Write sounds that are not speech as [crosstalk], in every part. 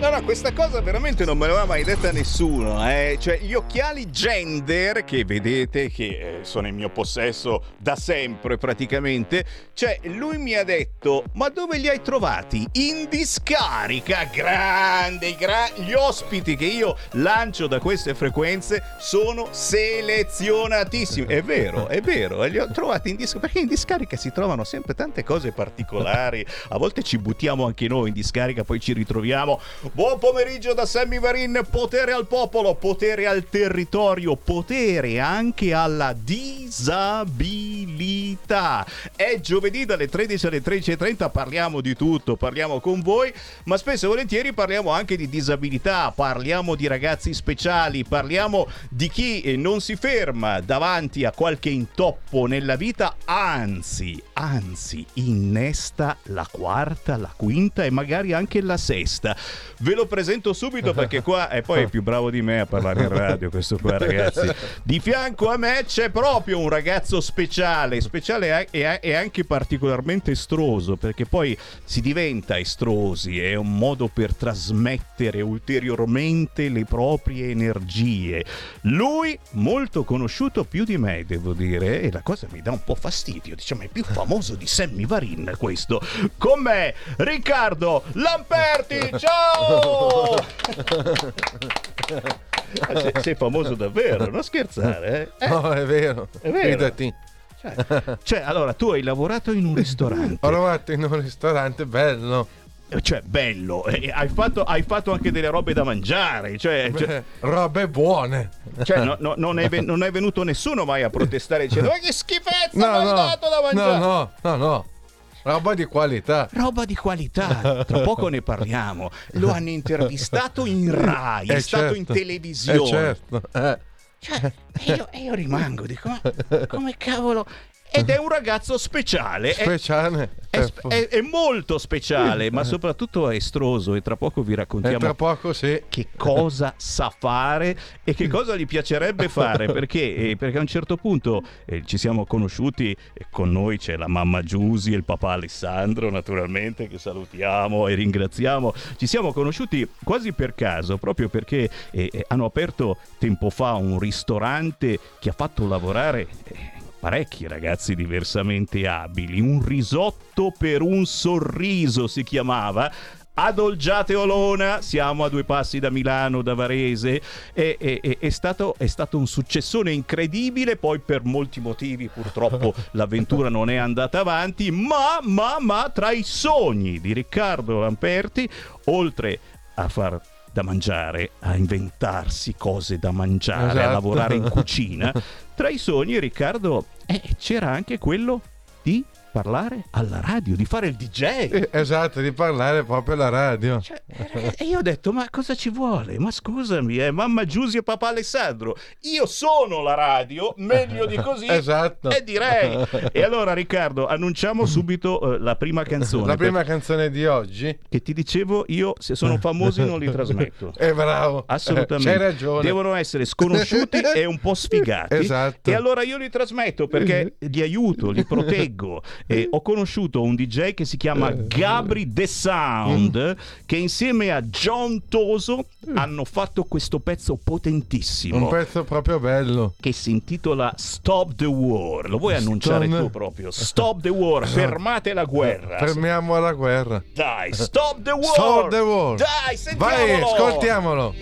No, no, questa cosa veramente non me l'aveva mai detta nessuno. Eh? Cioè, gli occhiali gender, che vedete che eh, sono in mio possesso da sempre praticamente, cioè, lui mi ha detto, ma dove li hai trovati? In discarica, grande, gra- gli ospiti che io lancio da queste frequenze sono selezionatissimi. È vero, è vero, li ho trovati in discarica, perché in discarica si trovano sempre tante cose particolari. A volte ci buttiamo anche noi in discarica, poi ci ritroviamo Buon pomeriggio da Sammy Varin, potere al popolo, potere al territorio, potere anche alla disabilità. È giovedì dalle 13 alle 13.30, parliamo di tutto, parliamo con voi, ma spesso e volentieri parliamo anche di disabilità, parliamo di ragazzi speciali, parliamo di chi non si ferma davanti a qualche intoppo nella vita, anzi, anzi, innesta la quarta, la quinta e magari anche la sesta. Ve lo presento subito perché qua è poi più bravo di me a parlare in radio questo qua ragazzi. Di fianco a me c'è proprio un ragazzo speciale, speciale e anche particolarmente estroso perché poi si diventa estrosi, è un modo per trasmettere ulteriormente le proprie energie. Lui molto conosciuto più di me devo dire e la cosa mi dà un po' fastidio, diciamo è più famoso di Sammy Varin questo. Con me Riccardo Lamperti, ciao! Sei, sei, famoso davvero, non scherzare. Eh? No, è vero. È vero. Fidati. Cioè, cioè, allora, tu hai lavorato in un ristorante. Ho lavorato in un ristorante bello. Cioè, bello, eh, hai, fatto, hai, fatto, anche delle robe da mangiare. Cioè, Beh, cioè, robe buone. Cioè, no, no, non, è, non, è, venuto nessuno mai a protestare dicendo: Ma che schifezza no, hai no, dato da mangiare! No, no, no, no. Roba di qualità. Roba di qualità. Tra poco ne parliamo. Lo hanno intervistato in Rai, è, è stato certo. in televisione. Eh certo. Eh. Cioè, io, io, rimango, dico, ma [laughs] come cavolo ed è un ragazzo speciale. Speciale. È, è, è, è molto speciale, ma soprattutto è estroso e tra poco vi raccontiamo tra poco, sì. che cosa sa fare e che cosa gli piacerebbe fare, [laughs] perché, eh, perché a un certo punto eh, ci siamo conosciuti, e con noi c'è la mamma Giusi e il papà Alessandro naturalmente che salutiamo e ringraziamo. Ci siamo conosciuti quasi per caso, proprio perché eh, eh hanno aperto tempo fa un ristorante che ha fatto lavorare eh, parecchi ragazzi diversamente abili. Un risotto per un sorriso si chiamava. Adolgiate Olona, siamo a due passi da Milano, da Varese, è, è, è, stato, è, stato, un successone incredibile, poi per molti motivi purtroppo [laughs] l'avventura non è andata avanti, ma, ma, ma tra i sogni di Riccardo Lamperti, oltre a far da mangiare, a inventarsi cose da mangiare, esatto. a lavorare in cucina. [laughs] Tra i sogni, Riccardo, eh, c'era anche quello di parlare alla radio, di fare il DJ. Eh, esatto, di parlare proprio alla radio. Cioè, eh, e io ho detto, ma cosa ci vuole? Ma scusami, eh, mamma Giusy e papà Alessandro, io sono la radio, meglio di così. [laughs] esatto. E direi. E allora Riccardo, annunciamo subito eh, la prima canzone. La prima canzone di oggi. Che ti dicevo, io se sono famosi non li [laughs] trasmetto. È bravo. Assolutamente. C'hai ragione. Devono essere sconosciuti [laughs] e un po' sfigati. Esatto. E allora io li trasmetto perché li aiuto, li proteggo. E ho conosciuto un DJ che si chiama eh. Gabri The Sound, che insieme a John Toso hanno fatto questo pezzo potentissimo. Un pezzo proprio bello. Che si intitola Stop the War. Lo vuoi annunciare Stop... tu [laughs] proprio? Stop the War, fermate la guerra. Fermiamo la guerra. Dai, stop the war. Stop the war. Dai, sentiamolo. Vai, ascoltiamolo.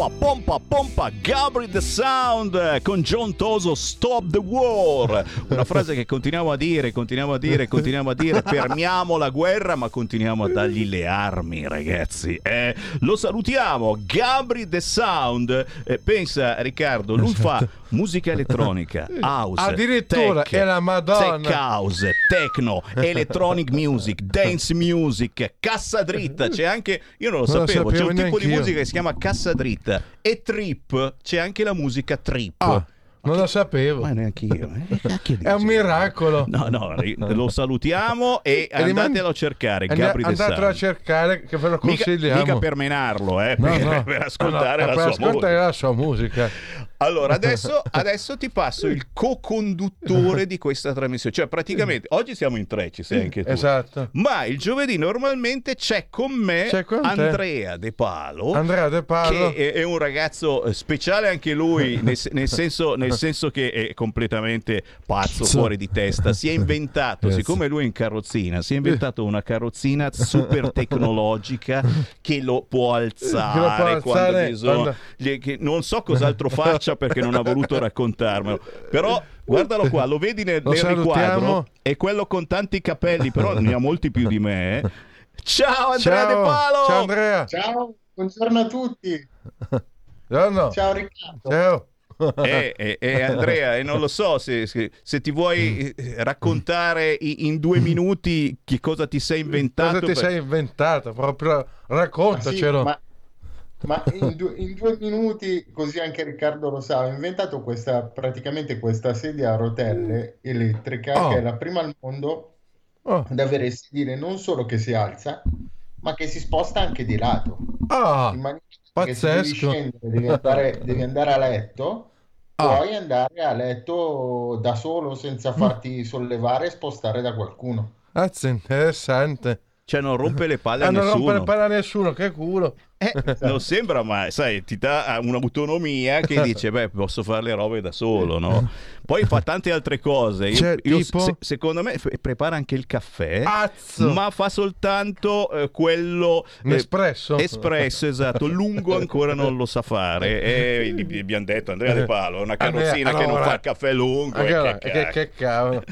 Pompa, pompa, pompa, Gabri the Sound con John Toso, Stop the War. Una frase che continuiamo a dire, continuiamo a dire, continuiamo a dire, fermiamo la guerra, ma continuiamo a dargli le armi, ragazzi. Eh, lo salutiamo, Gabri the Sound. Eh, pensa, Riccardo, lui fa musica elettronica, [laughs] house, Addirittura, tech, è la Madonna. tech house, techno, electronic music, [laughs] dance music, cassa dritta. C'è anche, io non lo Non lo sapevo, c'è sapevo un tipo di musica che si chiama cassa dritta e trip, c'è anche la musica trip. Ah, non lo sapevo. Ma neanche io. [laughs] È un miracolo. No, no, lo salutiamo e E andatelo a cercare. Andi- Gabri Andatelo a cercare che ve lo Mica, consigliamo. mica per menarlo, eh, per, [laughs] no. per ascoltare No, la per sua ascoltare musica. la sua musica. Allora, adesso, [laughs] adesso ti passo il co-conduttore di questa trasmissione. Cioè, praticamente, oggi siamo in tre, ci sei anche tu. Esatto. Ma il giovedì normalmente c'è con me C'è con. Andrea De Palo. Andrea De Palo. Che è, è un ragazzo eh, speciale anche lui, nel, nel senso, nel senso che è completamente pazzo, fuori di testa. Si è inventato, [laughs] Yes. siccome lui è in carrozzina, si è inventato una carrozzina [laughs] super tecnologica che lo può alzare, lo può alzare quando bisogna. quando- Gli- che non so cos'altro faccia perché non ha voluto raccontarmelo. Però guardalo qua, lo vedi nel, Lo nel riquadro? È quello con tanti capelli, però [laughs] ne ha molti più di me. eh. Ciao Andrea De Ciao. Palo! Ciao Andrea. Ciao, buongiorno a tutti. Buongiorno. Ciao Riccardo. Ciao. Eh, eh, eh, Andrea, e non lo so se, se- se ti vuoi eh, raccontare in due [laughs] minuti che cosa ti sei inventato. Cosa ti per- sei inventato? Proprio Ma sì, raccontacelo. ma, ma in, due, in due minuti, così anche Riccardo lo sa, ho inventato questa, praticamente questa sedia a rotelle elettrica Oh. che è la prima al mondo Oh. ad avere il sedile non solo che si alza, ma che si sposta anche di lato. Ah, In maniera che se devi pazzesco. scendere, devi andare, devi andare a letto, Ah. puoi andare a letto da solo senza farti sollevare e spostare da qualcuno. Cazzo, interessante. Cioè, non rompe le palle Ah, a non nessuno. rompere palle a nessuno, che culo. Eh, [laughs] non sembra, ma sai, ti dà un'autonomia che [laughs] dice, beh, posso fare le robe da solo, no? [laughs] Poi fa tante altre cose. Io- Cioè, io- tipo? se- secondo me f- prepara anche il caffè, Azzo. ma fa soltanto eh, quello eh, espresso. Espresso, esatto. Lungo ancora non lo sa fare. E gli gli abbiamo detto Andrea De Palo, una carrozzina Andrea, che non allora- fa il caffè lungo. Ah, e che, che che, cavolo.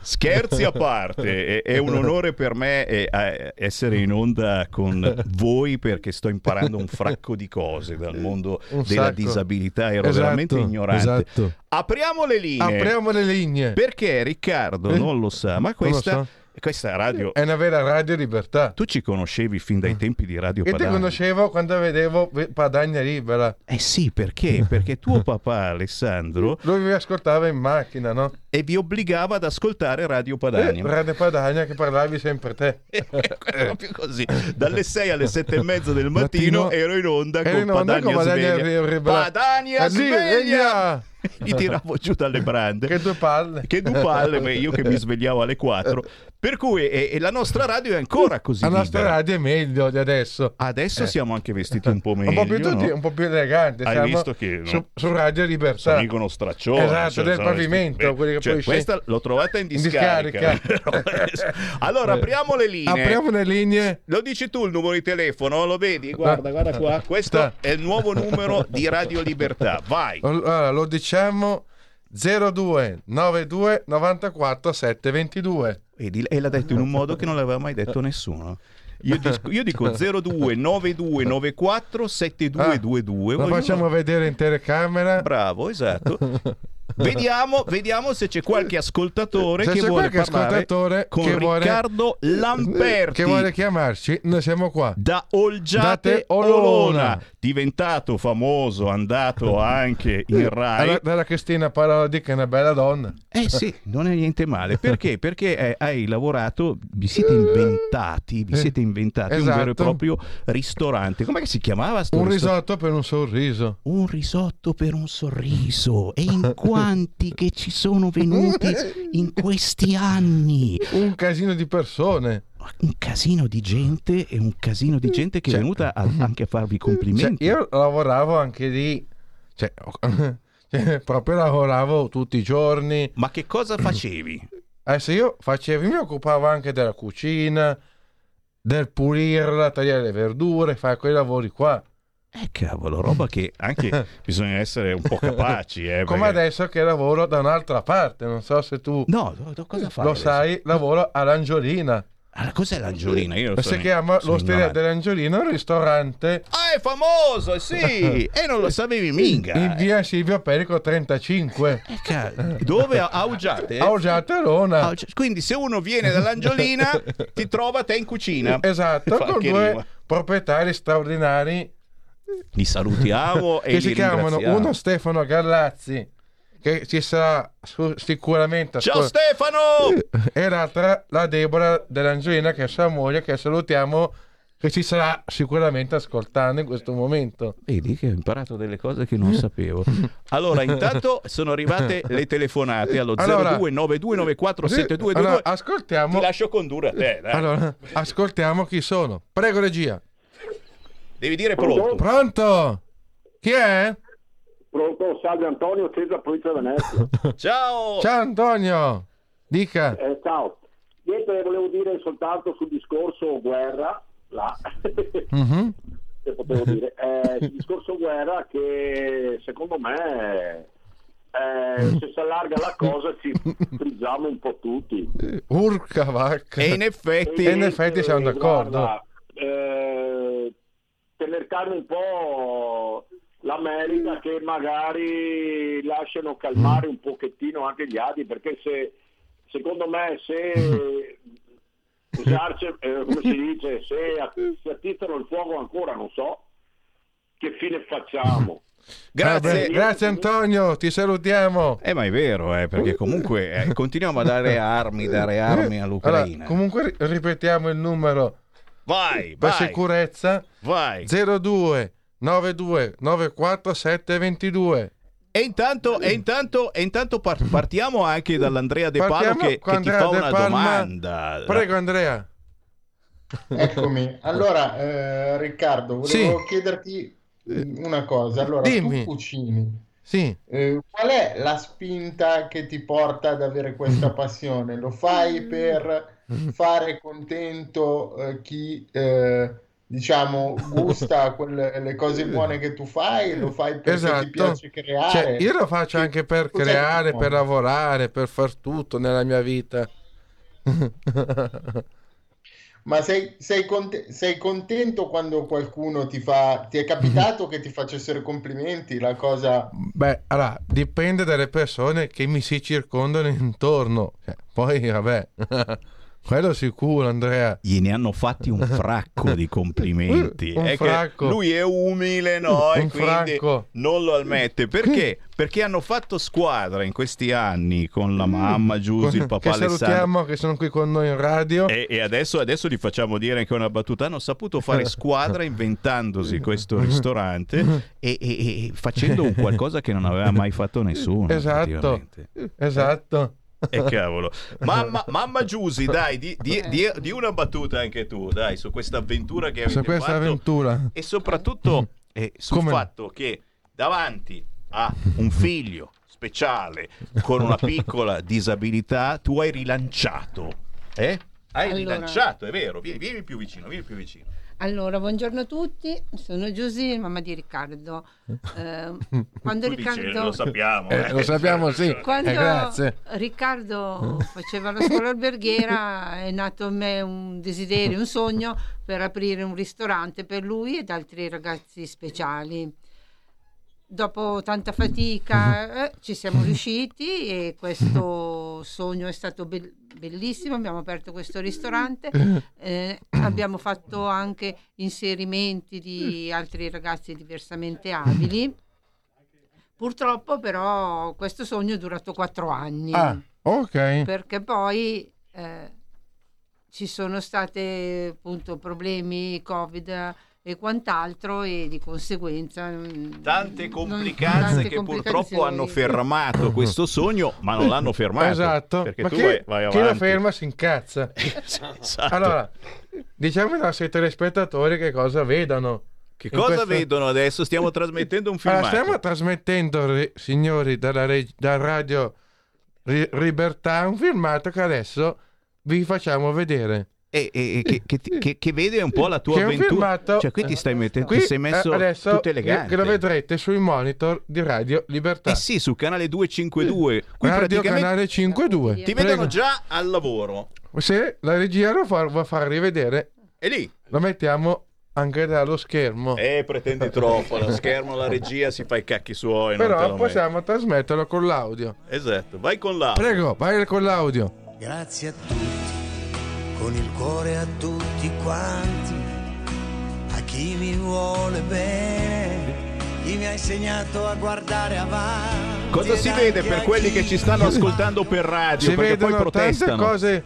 Scherzi a parte, è, è un onore per me eh, eh, essere in onda con voi perché sto imparando un [laughs] fracco di cose dal mondo Un della sacco. disabilità, ero Esatto, veramente ignorante. Esatto. Apriamo le linee. Apriamo le linee. Perché Riccardo Eh? non lo sa, ma Non lo questa, questa radio... È una vera radio libertà. Tu ci conoscevi fin dai tempi di Radio Io ti Padania? conoscevo quando vedevo Ve- Padagna Libera. Eh sì, perché? [laughs] Perché tuo papà Alessandro Lui mi ascoltava in macchina, no? e vi obbligava ad ascoltare Radio Eh, Padania. Radio Padagna che parlavi sempre te. [laughs] proprio così dalle 6 alle 7 e mezza del mattino, Mattino, ero in onda ero con in onda Padania, con Padania Sveglia. Padania Eh, sveglia! [laughs] gli tiravo giù dalle brande Che due palle. che due palle ma io che mi svegliavo alle 4 per cui e, e la nostra radio è ancora così La nostra libera. radio è meglio di adesso. adesso siamo anche vestiti un po' meglio un po' più, tutti- no? un po' più eleganti. Hai visto che, no? su, su Radio Libertà. Dicono straccione Esatto, del sono- pavimento, beh, cioè, questa l'ho trovata in In discarica, [laughs] allora apriamo le linee Apriamo le linee. Lo dici tu il numero di telefono? Lo vedi? Guarda, guarda qua. Questo è il nuovo numero di Radio Libertà. Vai. Allora, lo diciamo 02 92 94 722. Vedi, e l'ha detto in un modo che non l'aveva mai detto nessuno. Io, dis- io dico 02 92 94 7222. Ah, Lo Voglio- facciamo vedere in telecamera. Bravo, esatto. [laughs] Vediamo, [laughs] vediamo se c'è qualche ascoltatore Se che vuole ascoltatore con che vuole- Riccardo Lamperti. Che vuole chiamarci? Noi siamo qua. da Olgiate Olona, diventato famoso, andato [laughs] anche in Rai. Dalla, dalla Cristina Parodi che è una bella donna. Eh sì, non è niente male. Perché? [laughs] Perché eh, hai lavorato, vi siete inventati, vi Eh, siete inventati un vero e esatto. proprio ristorante. Com'è che si chiamava Un risotto per un sorriso. Un risotto per un sorriso. E in quanti che ci sono venuti in questi anni? Un casino di persone. Un casino di gente e un casino di gente che è Cioè- venuta a- [laughs] anche a farvi Cioè, complimenti. io lavoravo anche lì. Cioè, [laughs] cioè, proprio lavoravo tutti i giorni. Ma che cosa facevi? [clears throat] Adesso io facevo, mi occupavo anche della cucina, del pulirla, tagliare le verdure, fare quei lavori qua. Eh cavolo, roba che anche [laughs] bisogna essere un po' capaci. Eh, Come perché- adesso che lavoro da un'altra parte, non so se tu No, do- do- cosa fai? lo adesso? sai, lavoro all'Angiolina. Ah, cos'è l'Angiolina? Io Si sono- chiama sono l'Osteria ignorante. dell'Angiolina, un ristorante Ah, è famoso, sì! [laughs] e non lo sapevi mica. in via Silvio Perico 35. Eh, Dove? A Augiate? A Oggiate Arona. Augi- Quindi se uno viene dall'Angiolina ti trova te in cucina. Esatto, con due rima. proprietari straordinari Li salutiamo [laughs] e che li si chiamano ringraziamo. uno Stefano Gallazzi che ci sarà su- sicuramente Ciao Stefano! [laughs] e l'altra la Deborah dell'Angiolina che è sua moglie che salutiamo che ci sarà sicuramente ascoltando in questo momento Vedi che ho imparato delle cose che non [laughs] sapevo. Allora, intanto sono arrivate le telefonate allo Allora- 0292947222. Allora, ascoltiamo Ti lascio condurre a te, dai. allora, ascoltiamo chi sono prego regia Devi dire pronto. pronto chi è? Pronto, salve Antonio, Cesar, provincia di Venezia. [laughs] Ciao! ciao Antonio dica Eh, ciao, niente, volevo dire soltanto sul discorso guerra, là, [laughs] Mhm. che potevo dire, eh, sul discorso guerra che secondo me eh, se si allarga la cosa ci frizziamo un po' tutti. urca vacca E in effetti... E in effetti siamo d'accordo. guarda, eh, tener calmo un po' l'America che magari lasciano calmare un pochettino anche gli adi perché se secondo me se [laughs] se arce- eh, come si dice se si attizzano il fuoco ancora non so che fine facciamo [laughs] Grazie. Eh, grazie Antonio ti salutiamo Eh, ma è vero, eh, perché comunque eh, continuiamo a dare armi, dare armi all'Ucraina. Allora, comunque ri- ripetiamo il numero Vai, per vai, sicurezza vai. 02 92 94 722 E intanto, e intanto, e intanto par- [laughs] partiamo anche dall'Andrea De Palo Partiamo che, che ti fa De una Palma. domanda. prego Andrea Eccomi. [laughs] Allora, eh, Riccardo, volevo chiederti una cosa. Allora, Dimmi. tu cucini. sì Eh, qual è la spinta che ti porta ad avere questa passione? Lo fai per fare contento eh, chi, eh, diciamo, gusta [laughs] quelle, le cose buone che tu fai? Lo fai perché Esatto. ti piace creare? Cioè, io lo faccio Che- anche per cos'è creare per lavorare per far tutto nella mia vita [laughs] Ma sei, sei conte- sei contento quando qualcuno ti fa... Ti è capitato che ti facessero complimenti? La cosa... Beh, allora, dipende dalle persone che mi si circondano intorno. Cioè, poi, vabbè, [laughs] quello sicuro, Andrea. Gliene hanno fatti un fracco di complimenti. Un È che fracco. lui è umile, no? E Un quindi fracco. non lo ammette. Perché? Perché hanno fatto squadra in questi anni con la mamma Giusy, il papà che Alessandro. salutiamo, che sono qui con noi in radio. E, e adesso, adesso gli facciamo dire anche una battuta. Hanno saputo fare squadra inventandosi questo ristorante e, e- e facendo un qualcosa che non aveva mai fatto nessuno. Esatto. Esatto. E cavolo. Mamma, mamma Giusy, dai, di, di- di- di una battuta anche tu, dai, su questa avventura che avete Su questa fatto. avventura. E soprattutto eh, sul Come? fatto che davanti a un figlio speciale con una [laughs] piccola disabilità, tu hai rilanciato. Eh? Hai Allora- rilanciato, è vero. Vieni, vieni più vicino, vieni più vicino. Allora, buongiorno a tutti, sono Giusy, mamma di Riccardo. [laughs] Eh, quando Tu Riccardo, lo sappiamo. Eh, lo sappiamo, sì. quando Eh, grazie. Riccardo faceva la scuola alberghiera è nato in me un desiderio, un sogno per aprire un ristorante per lui ed altri ragazzi speciali. Dopo tanta fatica eh, ci siamo riusciti e questo sogno è stato bel- bellissimo, abbiamo aperto questo ristorante, eh, abbiamo fatto anche inserimenti di altri ragazzi diversamente abili. Purtroppo però questo sogno è durato quattro anni Ah, ok. perché poi eh, ci sono stati appunto problemi Covid e quant'altro e di conseguenza mm, Tante non- complicanze tante che purtroppo hanno fermato questo sogno, ma non l'hanno fermato. Esatto. Perché Ma tu chi, vai, vai chi lo avanti. ferma si incazza. [laughs] Esatto. Allora, diciamo ai nostri telespettatori che cosa vedono. Che In cosa questo- vedono adesso? Stiamo trasmettendo un [laughs] Allora, filmato. stiamo trasmettendo, ri- signori, dalla, reg- da Radio Libertà, un filmato che adesso vi facciamo vedere. E, e- e che, che che- che vede un po' la tua Che avventura. firmato- Cioè, qui ti stai mettendo, Qui ti sei messo eh, adesso tutto che- elegante. che lo vedrete sui monitor di Radio Libertà. Eh sì, su canale 252. Qui Radio Canale 52. ti Prego. vedono già al lavoro. Se la regia lo fa, va a far rivedere, E lì. lo mettiamo anche dallo schermo. Eh, pretendi troppo. Lo schermo, la regia si fa i cacchi suoi. non te Però lo possiamo trasmetterlo con l'audio. metti. Esatto, vai con la. Prego, vai con l'audio. Grazie a tutti, con il cuore a tutti quanti, a chi mi vuole bene, chi mi ha insegnato a guardare avanti. Cosa si ed vede per quelli che ci stanno ascoltando per radio? Si perché poi vedono tante protestano. cose,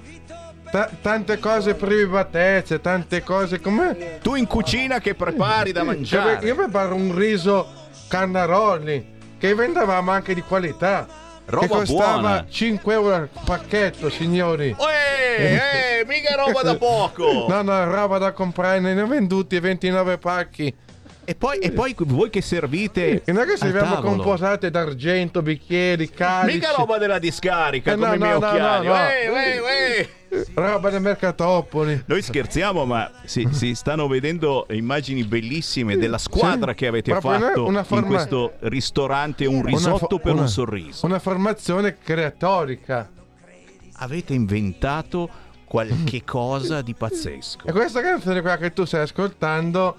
ta- tante cose privatezze, tante cose come... Tu in cucina che prepari da mangiare. io preparo un riso cannaroli che vendevamo anche di qualità. Roba che costava buona. 5 euro al pacchetto, signori. Eh, eh, mica roba da [laughs] poco. No, no, roba da comprare, ne ho venduti 29 pacchi. E poi, e poi voi che servite. E noi che al serviamo con tavolo? posate d'argento, bicchieri, calici. Mica roba della discarica Eh, come no, i miei no, no, occhiali. no, no. Uè, uè, uè. Roba del mercatopoli. Noi scherziamo, ma si, si stanno vedendo immagini bellissime della squadra Sì. che avete fatto una in forma- questo ristorante, un risotto fo- per una- un sorriso. Una formazione creatorica. Avete inventato qualche cosa di pazzesco. E questa canzone qua che tu stai ascoltando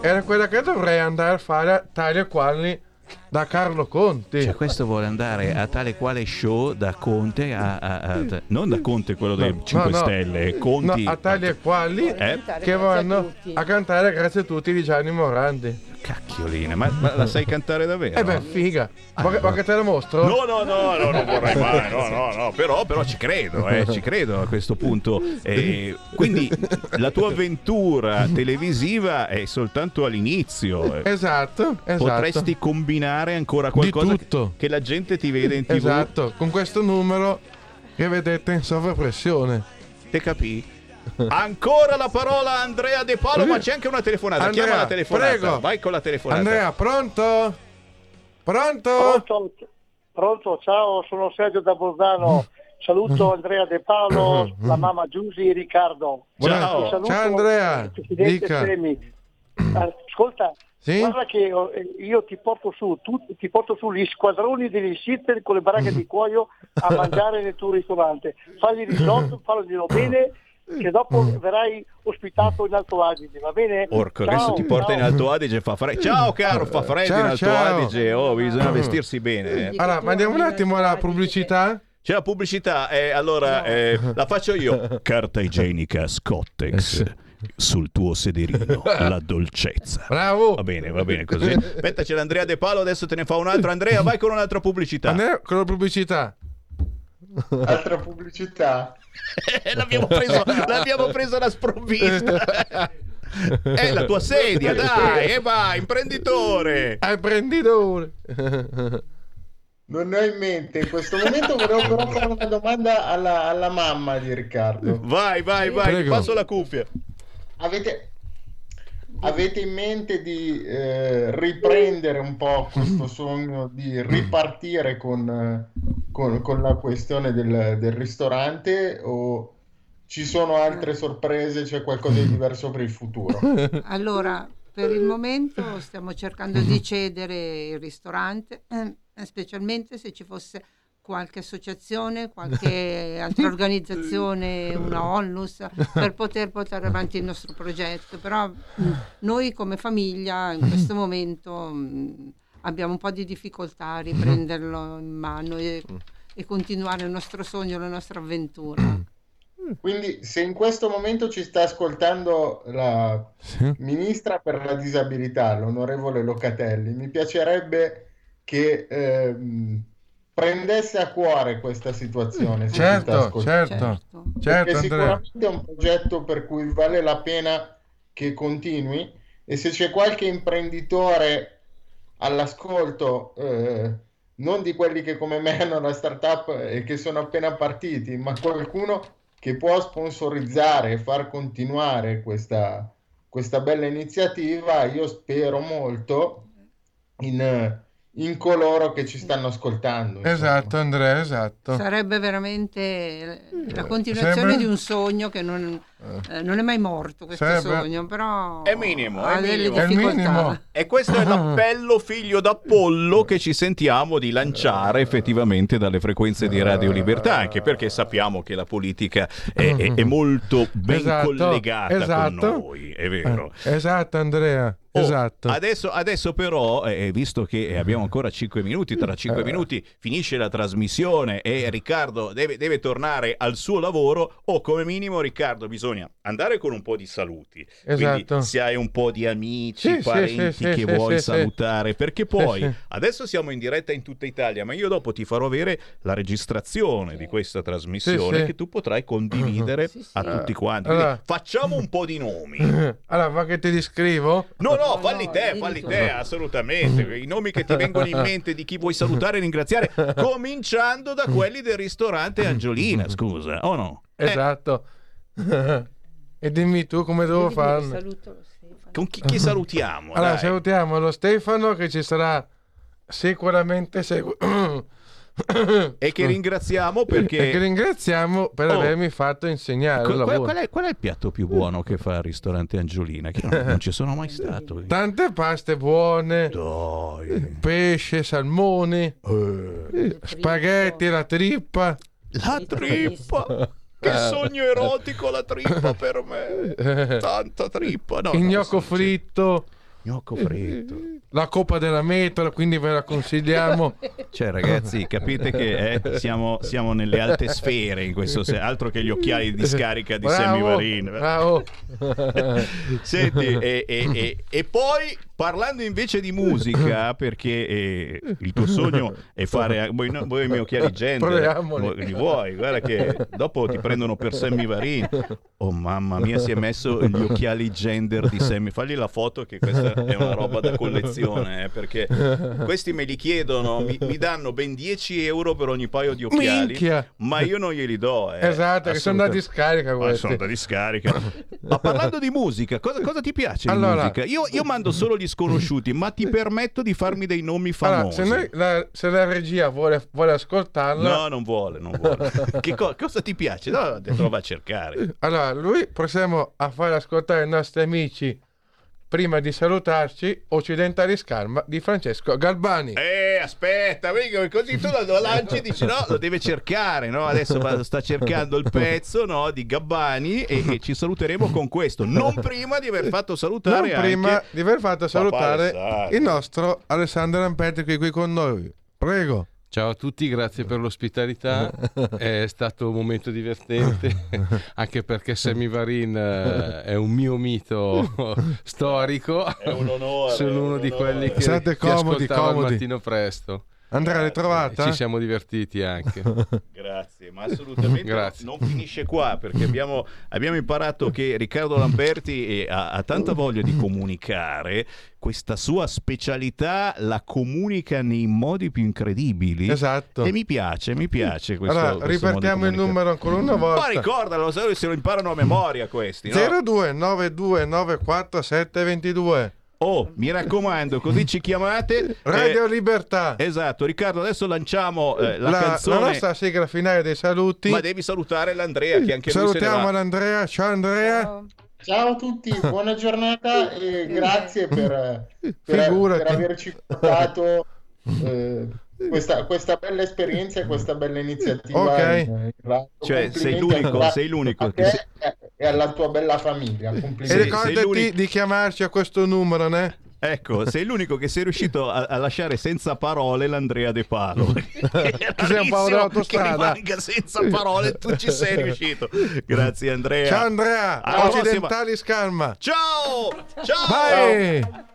era quella che dovrei andare a fare a tali e quali da Carlo Conti. Cioè, questo vuole andare a tale quale show da Conte a, a- a- non da Conte quello dei No, 5 no, no. Stelle, Conti No, a tali e quali Eh? che vanno a cantare Grazie a tutti di Gianni Morandi. Cacchiolina, ma, ma la sai cantare davvero? Eh beh, figa. Vuoi che- vuoi che te la mostro? No, no, no, no, non vorrei mai, no, no, no, però, però ci credo, eh, ci credo a questo punto. Eh, quindi la tua avventura televisiva è soltanto all'inizio. eh. Esatto, esatto. Potresti combinare ancora qualcosa che, tutto. che la gente ti vede in tv. Esatto, con questo numero che vedete in sovrapressione. Te capì? Ancora la parola a Andrea De Palo, ma c'è anche una telefonata. Andrea, Chiama la telefonata. prego. Vai con la telefonata. Andrea, pronto? Pronto? Pronto, pronto, ciao, sono Sergio da Bolzano. Saluto [laughs] Andrea De Paolo, la mamma Giusy e Riccardo. Ciao. Saluto Ciao, Andrea. il Presidente Dica. Semi. Ascolta, Sì? guarda che eh, io ti porto su, tu, ti porto su gli squadroni degli sitter con le baracche di cuoio a [laughs] mangiare nel tuo ristorante. Fagli il risotto, [laughs] faglielo bene, che dopo verrai ospitato in Alto Adige, va bene? Orco, Ciao, adesso ti porta ciao. in Alto Adige fa freddo. Ciao caro, fa freddo Ciao, in Alto ciao. Adige. Oh, bisogna vestirsi bene. eh. Allora, ma andiamo un attimo alla pubblicità? C'è la pubblicità, eh, allora eh, la faccio io. [laughs] Carta igienica Scottex sul tuo sederino, [laughs] la dolcezza. Bravo! Va bene, va bene così. Aspetta, c'è l'Andrea De Palo, adesso te ne fa un altro. Andrea, vai con un'altra pubblicità. Andrea, con la pubblicità. Altra pubblicità. [laughs] L'abbiamo preso, l'abbiamo preso alla sprovvista. [laughs] È la tua sedia, dai, e vai, imprenditore. Ai prenditore. Non ne ho in mente in questo momento, volevo però fare una domanda alla, alla mamma di Riccardo. Vai, vai, vai, Prego. passo la cuffia. Avete, avete in mente di eh, riprendere un po' questo [laughs] sogno di ripartire con, eh, con- con la questione del, del ristorante o ci sono altre sorprese, c'è qualcosa di diverso per il futuro? [laughs] Allora, per il momento stiamo cercando di cedere il ristorante, eh, specialmente se ci fosse qualche associazione, [laughs] qualche altra organizzazione, una onlus, per poter portare avanti il nostro progetto. Però mh, noi come famiglia in questo [laughs] momento mh, abbiamo un po' di difficoltà a riprenderlo in mano e, e continuare il nostro sogno, la nostra avventura. Quindi se in questo momento ci sta ascoltando la Sì. ministra per la disabilità, l'onorevole Locatelli, mi piacerebbe che ehm, prendesse a cuore questa situazione. Certo, certo. Certo. Certo, Perché Andrea. sicuramente è un progetto per cui vale la pena che continui e se c'è qualche imprenditore all'ascolto, eh, non di quelli che come me [laughs] hanno la startup e che sono appena partiti, ma qualcuno che può sponsorizzare e far continuare questa, questa bella iniziativa, io spero molto in, in coloro che ci stanno ascoltando. insomma. Esatto, Andrea, esatto. Sarebbe veramente la continuazione Sarebbe- di un sogno che non, eh, non è mai morto questo Sarebbe- sogno, però È minimo, è ha delle minimo. È difficoltà. minimo. E questo è l'appello figlio d'Apollo che ci sentiamo di lanciare effettivamente dalle frequenze di Radio Libertà, anche perché sappiamo che la politica è, è- è molto ben Esatto, collegata esatto. con noi, è vero. Eh, Esatto, Andrea. Oh, esatto. Adesso, adesso però, eh, visto che abbiamo ancora 5 minuti, tra 5 minuti finisce la trasmissione e Riccardo deve, deve tornare al suo lavoro, o come minimo Riccardo bisogna andare con un po' di saluti. Quindi Esatto. se hai un po' di amici, Sì, parenti sì, che sì, vuoi sì, sì. salutare, perché poi sì. adesso siamo in diretta in tutta Italia, ma io dopo ti farò avere la registrazione di questa trasmissione Sì, sì. che tu potrai condividere Sì, sì. a tutti quanti. Quindi Allora. facciamo un po' di nomi. [laughs] Allora, va che ti riscrivo? No, no, No, falli no, te, falli tu. te, assolutamente. I nomi che ti vengono in mente di chi vuoi salutare e ringraziare, [laughs] cominciando da quelli del ristorante Angiolina, scusa, o no? Eh, Esatto. [laughs] e dimmi tu come devo farlo. saluto lo Stefano. con chi, chi [laughs] salutiamo? Allora, dai? salutiamo lo Stefano che ci sarà sicuramente segu- [clears throat] [coughs] E che ringraziamo e che perché... ringraziamo per Oh. avermi fatto insegnare Qual, qual- qual è, qual è il piatto più buono che fa il ristorante Angiolina? Che non, [laughs] non ci sono mai stato. Tante paste buone, Dai. pesce, salmoni, Eh, spaghetti, la trippa. la trippa! [laughs] Che sogno erotico la trippa per me! [laughs] Tanta trippa! No, il gnocco sono- fritto, Gnocco fritto. la coppa della metola, quindi ve la consigliamo. [laughs] Cioè, ragazzi, capite che eh, siamo, siamo nelle alte sfere in questo senso, altro che gli occhiali di scarica di Sammy Bravo, Varin. bravo. [laughs] Senti, e, e- e- e poi parlando invece di musica, perché eh, il tuo sogno è fare. Vuoi, no, vuoi i miei occhiali gender? Li vuoi? Guarda che dopo ti prendono per Sammy Varin. Oh mamma mia, si è messo gli occhiali gender di Sammy. Fagli la foto, che questa è una roba da collezione. eh, perché [laughs] questi me li chiedono, mi, mi danno ben 10 euro per ogni paio di occhiali. Minchia. Ma io non glieli do. eh. Esatto, che sono da discarica Ma questi. sono da discarica. [laughs] Ma parlando di musica, cosa, cosa ti piace Allora- di musica? Io, io mando solo gli sconosciuti, ma ti permetto di farmi dei nomi Allora, famosi. se, noi- la, se la regia vuole, vuole ascoltarla, No, non vuole, non vuole. [laughs] che co- cosa ti piace? No, te lo va a cercare. allora lui possiamo a fare ascoltare ai nostri amici prima di salutarci Occidentali Scalma di Francesco Galbani. Eh, aspetta, così tu lo, lanci e dici no, lo deve cercare, no? Adesso sta cercando il pezzo, no, di Gabbani e, e ci saluteremo con questo, non prima di aver fatto salutare non prima anche di aver fatto salutare il nostro Alessandro Lampetti qui, qui con noi. Prego. Ciao a tutti, grazie per l'ospitalità. [laughs] È stato un momento divertente, [laughs] anche perché Sammy Varin eh, è un mio mito storico. È un onore, Sono uno un di onore. quelli che, State che comodi, al comodi. mattino presto. Andrea, l'hai trovata? Ci siamo divertiti anche. [laughs] Grazie, ma assolutamente [laughs] Grazie. non finisce qua perché abbiamo, abbiamo imparato che Riccardo Lamberti eh, ha, ha tanta voglia di comunicare, questa sua specialità la comunica nei modi più incredibili. Esatto. E mi piace, mi piace questo. allora, questo ripartiamo il numero ancora una volta. Ma ricordalo, se se lo imparano a memoria questi, no? 0292947722 Oh, mi raccomando, così ci chiamate. Radio Eh, Libertà. esatto, Riccardo, adesso lanciamo eh, la, la, canzone. la nostra sigla finale dei saluti. Ma devi salutare l'Andrea che anche lui se ne Salutiamo va. l'Andrea. Ciao Andrea. Ciao. Ciao a tutti, buona giornata e grazie per, per, per averci portato eh, questa, questa bella esperienza e questa bella iniziativa. Ok. radio. Cioè, sei l'unico, sei l'unico a che te e alla tua bella famiglia. Complimenti. E ricordati di chiamarci a questo numero, né? Ecco, sei l'unico che sei riuscito a, a lasciare senza parole l'Andrea De Palo. [laughs] È sei un Paolo dell'autostrada. Che senza parole, tu ci sei [laughs] riuscito. Grazie Andrea. Ciao Andrea. Alla prossima. Occidentali Scalma. Ciao! Ciao! Vai.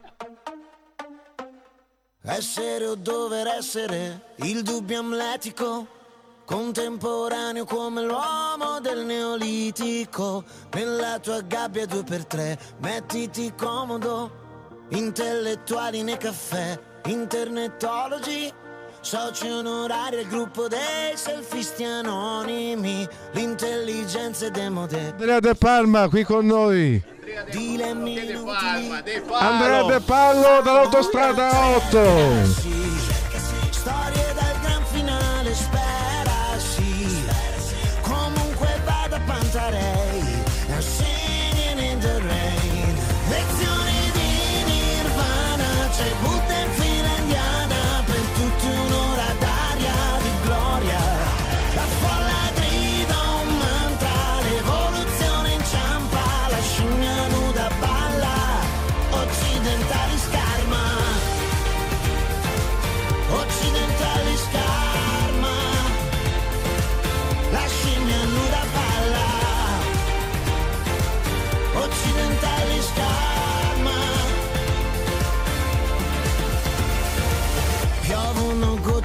Essere o dover essere il dubbio amletico, contemporaneo come l'uomo del neolitico. Nella tua gabbia due per tre, mettiti comodo. Intellettuali nei caffè, internetologi. Soci onorari al gruppo dei selfisti anonimi. L'intelligenza è demode, Andrea De Palma qui con noi. dilemmi. De Palma, De Palo. Andrea De Pallo dall'autostrada 8. Sì,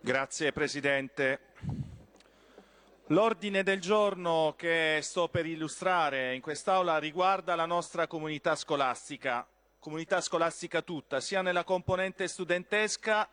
Grazie Presidente. L'ordine del giorno che sto per illustrare in quest'Aula riguarda la nostra comunità scolastica, comunità scolastica tutta, sia nella componente studentesca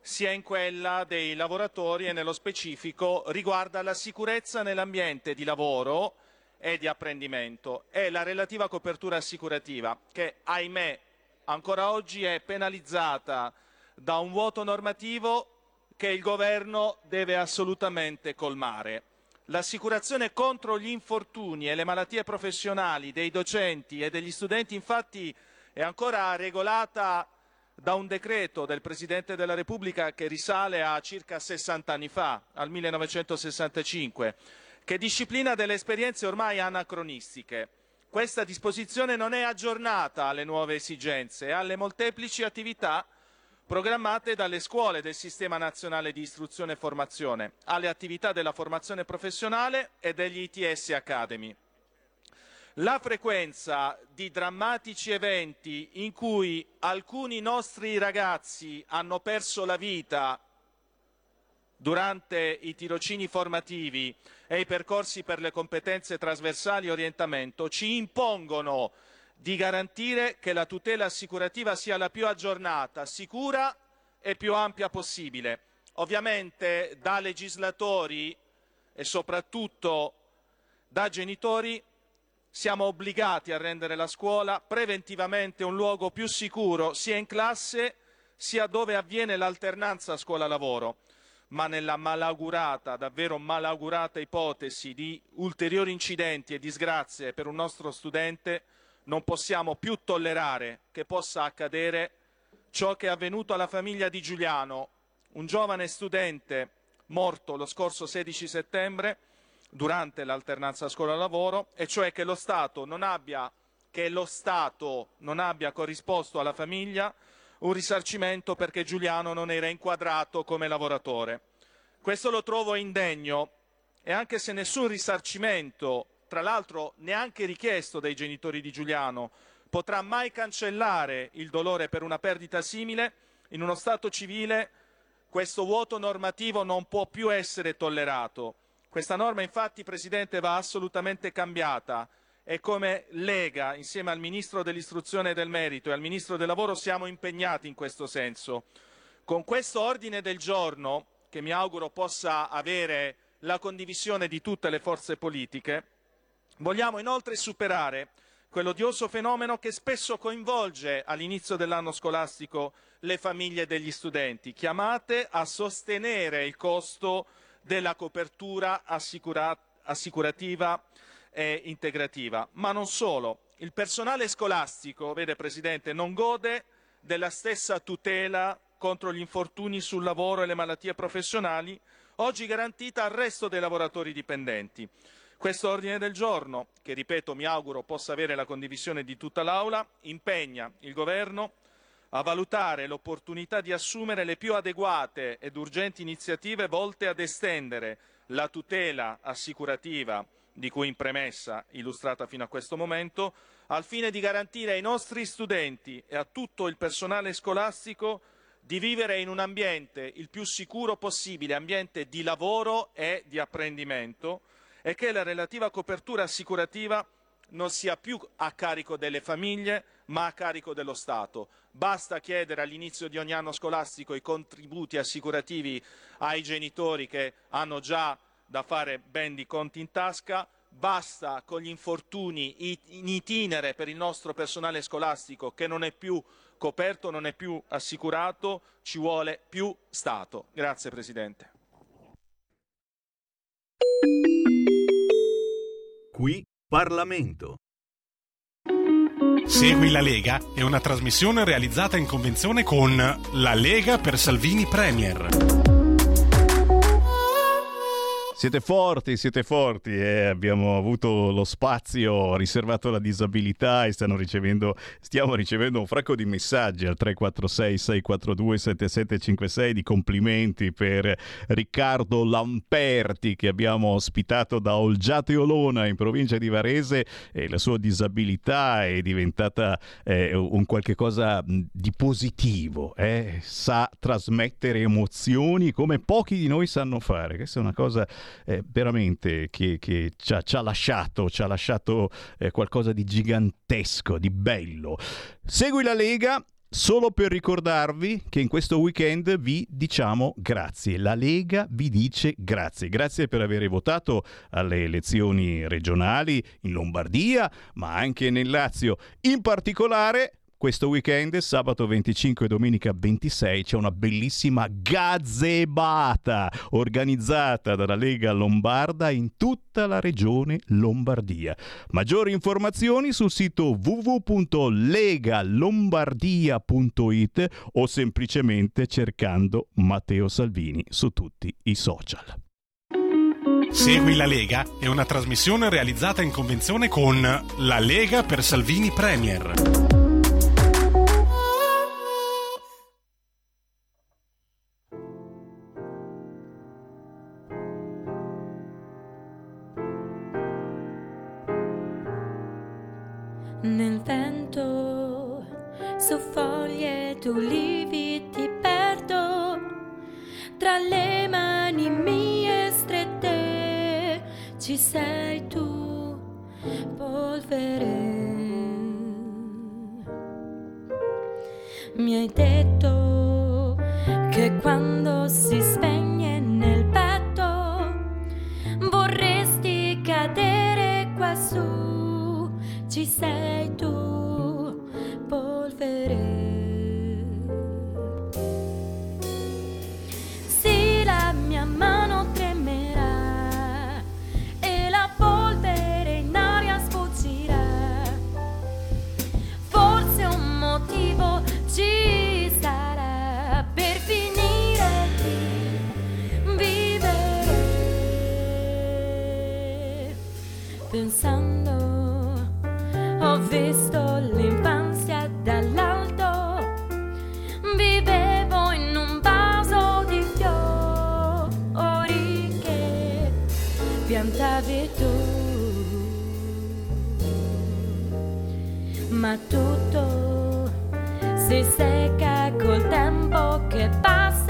sia in quella dei lavoratori e nello specifico riguarda la sicurezza nell'ambiente di lavoro e di apprendimento e la relativa copertura assicurativa che ahimè ancora oggi è penalizzata da un vuoto normativo che il governo deve assolutamente colmare. L'assicurazione contro gli infortuni e le malattie professionali dei docenti e degli studenti infatti è ancora regolata da un decreto del Presidente della Repubblica che risale a circa 60 anni fa, al 1965, che disciplina delle esperienze ormai anacronistiche. Questa disposizione non è aggiornata alle nuove esigenze e alle molteplici attività programmate dalle scuole del Sistema Nazionale di Istruzione e Formazione, alle attività della formazione professionale e degli ITS Academy. La frequenza di drammatici eventi in cui alcuni nostri ragazzi hanno perso la vita durante i tirocini formativi e i percorsi per le competenze trasversali e orientamento ci impongono di garantire che la tutela assicurativa sia la più aggiornata, sicura e più ampia possibile. Ovviamente da legislatori e soprattutto da genitori siamo obbligati a rendere la scuola preventivamente un luogo più sicuro sia in classe sia dove avviene l'alternanza scuola-lavoro, ma nella malaugurata, davvero malaugurata ipotesi di ulteriori incidenti e disgrazie per un nostro studente, non possiamo più tollerare che possa accadere ciò che è avvenuto alla famiglia di Giuliano, un giovane studente morto lo scorso 16 settembre durante l'alternanza scuola-lavoro, e cioè che lo Stato non abbia, Stato non abbia corrisposto alla famiglia un risarcimento perché Giuliano non era inquadrato come lavoratore. Questo lo trovo indegno e anche se nessun risarcimento, tra l'altro neanche richiesto dai genitori di Giuliano, potrà mai cancellare il dolore per una perdita simile, in uno Stato civile questo vuoto normativo non può più essere tollerato. Questa norma infatti, Presidente, va assolutamente cambiata e come Lega, insieme al Ministro dell'Istruzione e del Merito e al Ministro del Lavoro, siamo impegnati in questo senso. Con questo ordine del giorno che mi auguro possa avere la condivisione di tutte le forze politiche, vogliamo inoltre superare quell'odioso fenomeno che spesso coinvolge all'inizio dell'anno scolastico le famiglie degli studenti, chiamate a sostenere il costo della copertura assicura- assicurativa e integrativa. Ma non solo. Il personale scolastico, vede Presidente, non gode della stessa tutela contro gli infortuni sul lavoro e le malattie professionali, oggi garantita al resto dei lavoratori dipendenti. Questo ordine del giorno, che ripeto mi auguro possa avere la condivisione di tutta l'Aula, impegna il Governo a valutare l'opportunità di assumere le più adeguate ed urgenti iniziative volte ad estendere la tutela assicurativa di cui in premessa illustrata fino a questo momento, al fine di garantire ai nostri studenti e a tutto il personale scolastico di vivere in un ambiente il più sicuro possibile, ambiente di lavoro e di apprendimento, e che la relativa copertura assicurativa non sia più a carico delle famiglie, ma a carico dello Stato. Basta chiedere all'inizio di ogni anno scolastico i contributi assicurativi ai genitori che hanno già da fare ben di conti in tasca, basta con gli infortuni in itinere per il nostro personale scolastico che non è più coperto, non è più assicurato, ci vuole più Stato. Grazie Presidente. Qui Parlamento. Segui la Lega è una trasmissione realizzata in convenzione con La Lega per Salvini Premier. Siete forti, siete forti. E abbiamo avuto lo spazio riservato alla disabilità e ricevendo, stiamo ricevendo un fracco di messaggi al 346 642 7756 di complimenti per Riccardo Lamperti che abbiamo ospitato da Olgiate Olona in provincia di Varese. E la sua disabilità è diventata eh, un qualche cosa di positivo, eh? sa trasmettere emozioni come pochi di noi sanno fare, questa è una cosa eh, veramente che, che ci, ha, ci, ha, lasciato, ci ha lasciato eh, qualcosa di gigantesco, di bello. Segui la Lega. Solo per ricordarvi che in questo weekend vi diciamo grazie. La Lega vi dice grazie. Grazie per aver votato alle elezioni regionali in Lombardia, ma anche nel Lazio. In particolare questo weekend, sabato 25 e domenica 26, c'è una bellissima gazebata organizzata dalla Lega Lombarda in tutta la regione Lombardia. Maggiori informazioni sul sito www.legalombardia.it o semplicemente cercando Matteo Salvini su tutti i social. Segui la Lega è una trasmissione realizzata in convenzione con La Lega per Salvini Premier. Nel vento, su foglie ed ulivi ti perdo, tra le mani mie strette ci sei tu, polvere. Mi hai detto che quando si spegne nel petto vorresti cadere quassù, ci sei tu, polvere. Sì, la mia mano tremerà e la polvere in aria sfuggirà. Forse un motivo ci sarà per finire di vivere. Pensando, visto l'infanzia dall'alto, vivevo in un vaso di fiori che piantavi tu. Ma tutto si secca col tempo che passa,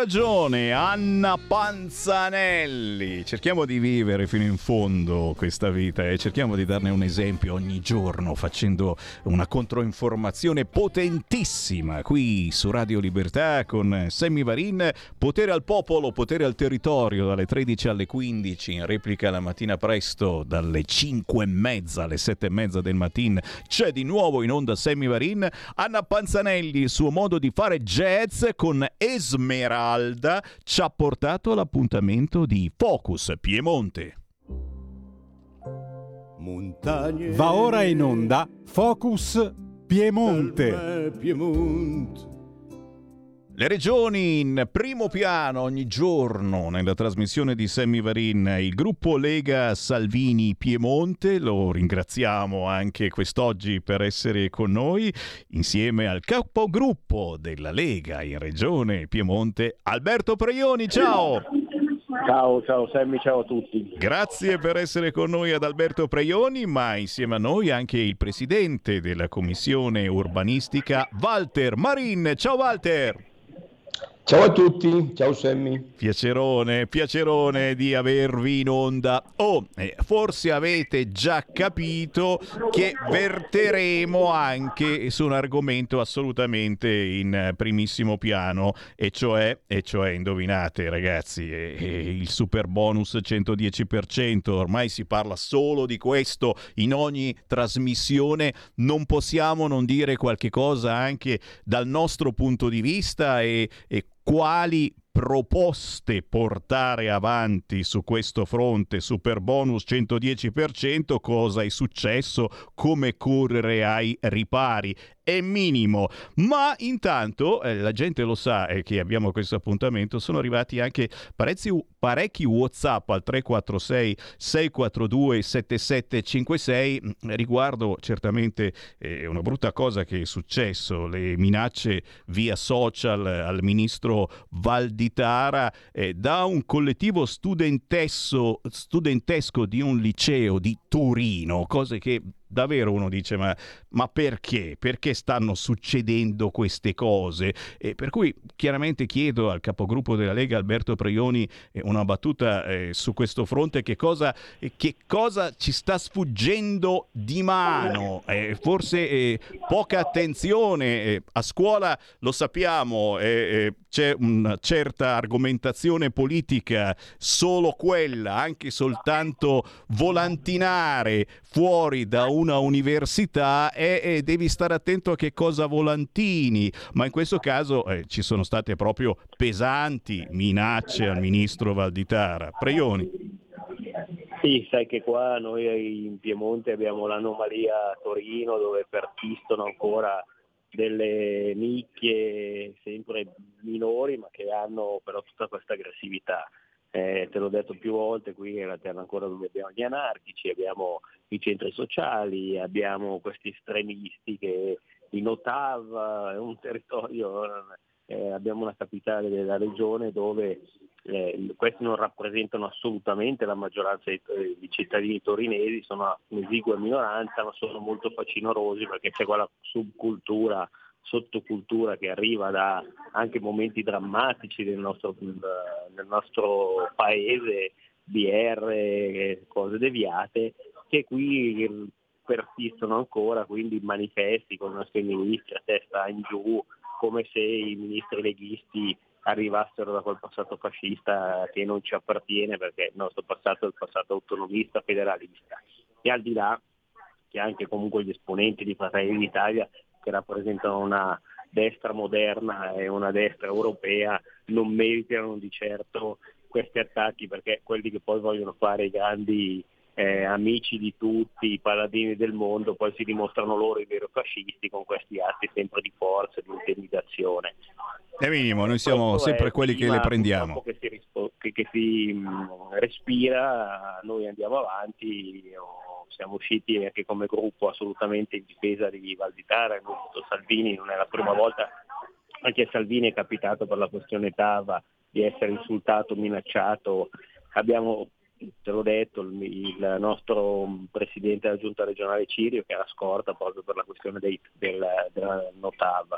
ragione, Anna Panzanelli. Cerchiamo di vivere fino in fondo questa vita e cerchiamo di darne un esempio ogni giorno facendo una controinformazione potentissima qui su Radio Libertà con Sammy Varin. Potere al popolo, potere al territorio dalle 13 alle 15, in replica la mattina presto dalle 5 e mezza alle 7 e mezza del mattino. C'è di nuovo in onda Sammy Varin. Anna Panzanelli, il suo modo di fare jazz con Esmeralda ci ha portato all'appuntamento di Focus Piemonte. Montagne Va ora in onda Focus Piemonte. Le regioni in primo piano ogni giorno nella trasmissione di Sammy Varin, il gruppo Lega Salvini Piemonte, lo ringraziamo anche quest'oggi per essere con noi, insieme al capogruppo della Lega in regione Piemonte, Alberto Preioni, ciao! Ciao, ciao Sammy, ciao a tutti. Grazie per essere con noi ad Alberto Preioni, ma insieme a noi anche il presidente della commissione urbanistica, Walter Marin. Ciao Walter! Ciao a tutti, ciao Sammy. Piacerone, piacerone di avervi in onda. Oh, eh, forse avete già capito che verteremo anche su un argomento assolutamente in primissimo piano, e cioè, e cioè indovinate ragazzi, eh, eh, il super bonus 110%. Ormai si parla solo di questo in ogni trasmissione. Non possiamo non dire qualche cosa anche dal nostro punto di vista e, e quali proposte portare avanti su questo fronte super bonus 110% cosa è successo come correre ai ripari è minimo. Ma intanto eh, la gente lo sa eh, che abbiamo questo appuntamento sono arrivati anche parecchi, parecchi whatsapp al 346 642 7756 mm, riguardo certamente eh, una brutta cosa che è successo le minacce via social al ministro Valditara eh, da un collettivo studentesco di un liceo di Torino cose che davvero uno dice ma, ma, perché? Perché stanno succedendo queste cose? E per cui chiaramente chiedo al capogruppo della Lega Alberto Preioni eh, una battuta eh, su questo fronte che cosa, eh, che cosa, ci sta sfuggendo di mano? Eh, forse eh, poca attenzione eh, a scuola lo sappiamo c'è una certa argomentazione politica solo quella anche soltanto volantinare fuori da un una università e, e, devi stare attento a che cosa volantini, ma in questo caso eh, ci sono state proprio pesanti minacce al ministro Valditara. Preioni. Sì, sai che qua noi in Piemonte abbiamo l'anomalia a Torino dove persistono ancora delle nicchie sempre minori ma che hanno però tutta questa aggressività. Eh, te l'ho detto più volte, qui è la terra ancora dove abbiamo gli anarchici, abbiamo i centri sociali, abbiamo questi estremisti che in Ottawa è un territorio, eh, abbiamo una capitale della regione dove eh, questi non rappresentano assolutamente la maggioranza di, di, cittadini torinesi, sono un'esigua minoranza, ma sono molto facinorosi perché c'è quella subcultura sottocultura che arriva da anche momenti drammatici del nostro, del nostro paese, BR, cose deviate, che qui persistono ancora, quindi manifesti con i nostri ministri a testa in giù, come se i ministri leghisti arrivassero da quel passato fascista che non ci appartiene perché il nostro passato è il passato autonomista federalista. E al di là che anche comunque gli esponenti di Fratelli d'Italia che rappresentano una destra moderna e una destra europea non meritano di certo questi attacchi perché quelli che poi vogliono fare i grandi eh, amici di tutti, i paladini del mondo, poi si dimostrano loro i veri fascisti con questi atti sempre di forza, di intimidazione. È minimo, noi siamo Questo sempre quelli che le prendiamo. Che si, rispo- che, che si mh, mm, respira, noi andiamo avanti. Oh, siamo usciti anche come gruppo assolutamente in difesa di Valditara, il movimento Salvini, non è la prima volta, anche a Salvini è capitato per la questione Tava di essere insultato, minacciato, abbiamo te l'ho detto, il, il, nostro presidente della giunta regionale Cirio che era scorta proprio per la questione dei, del, della Notav.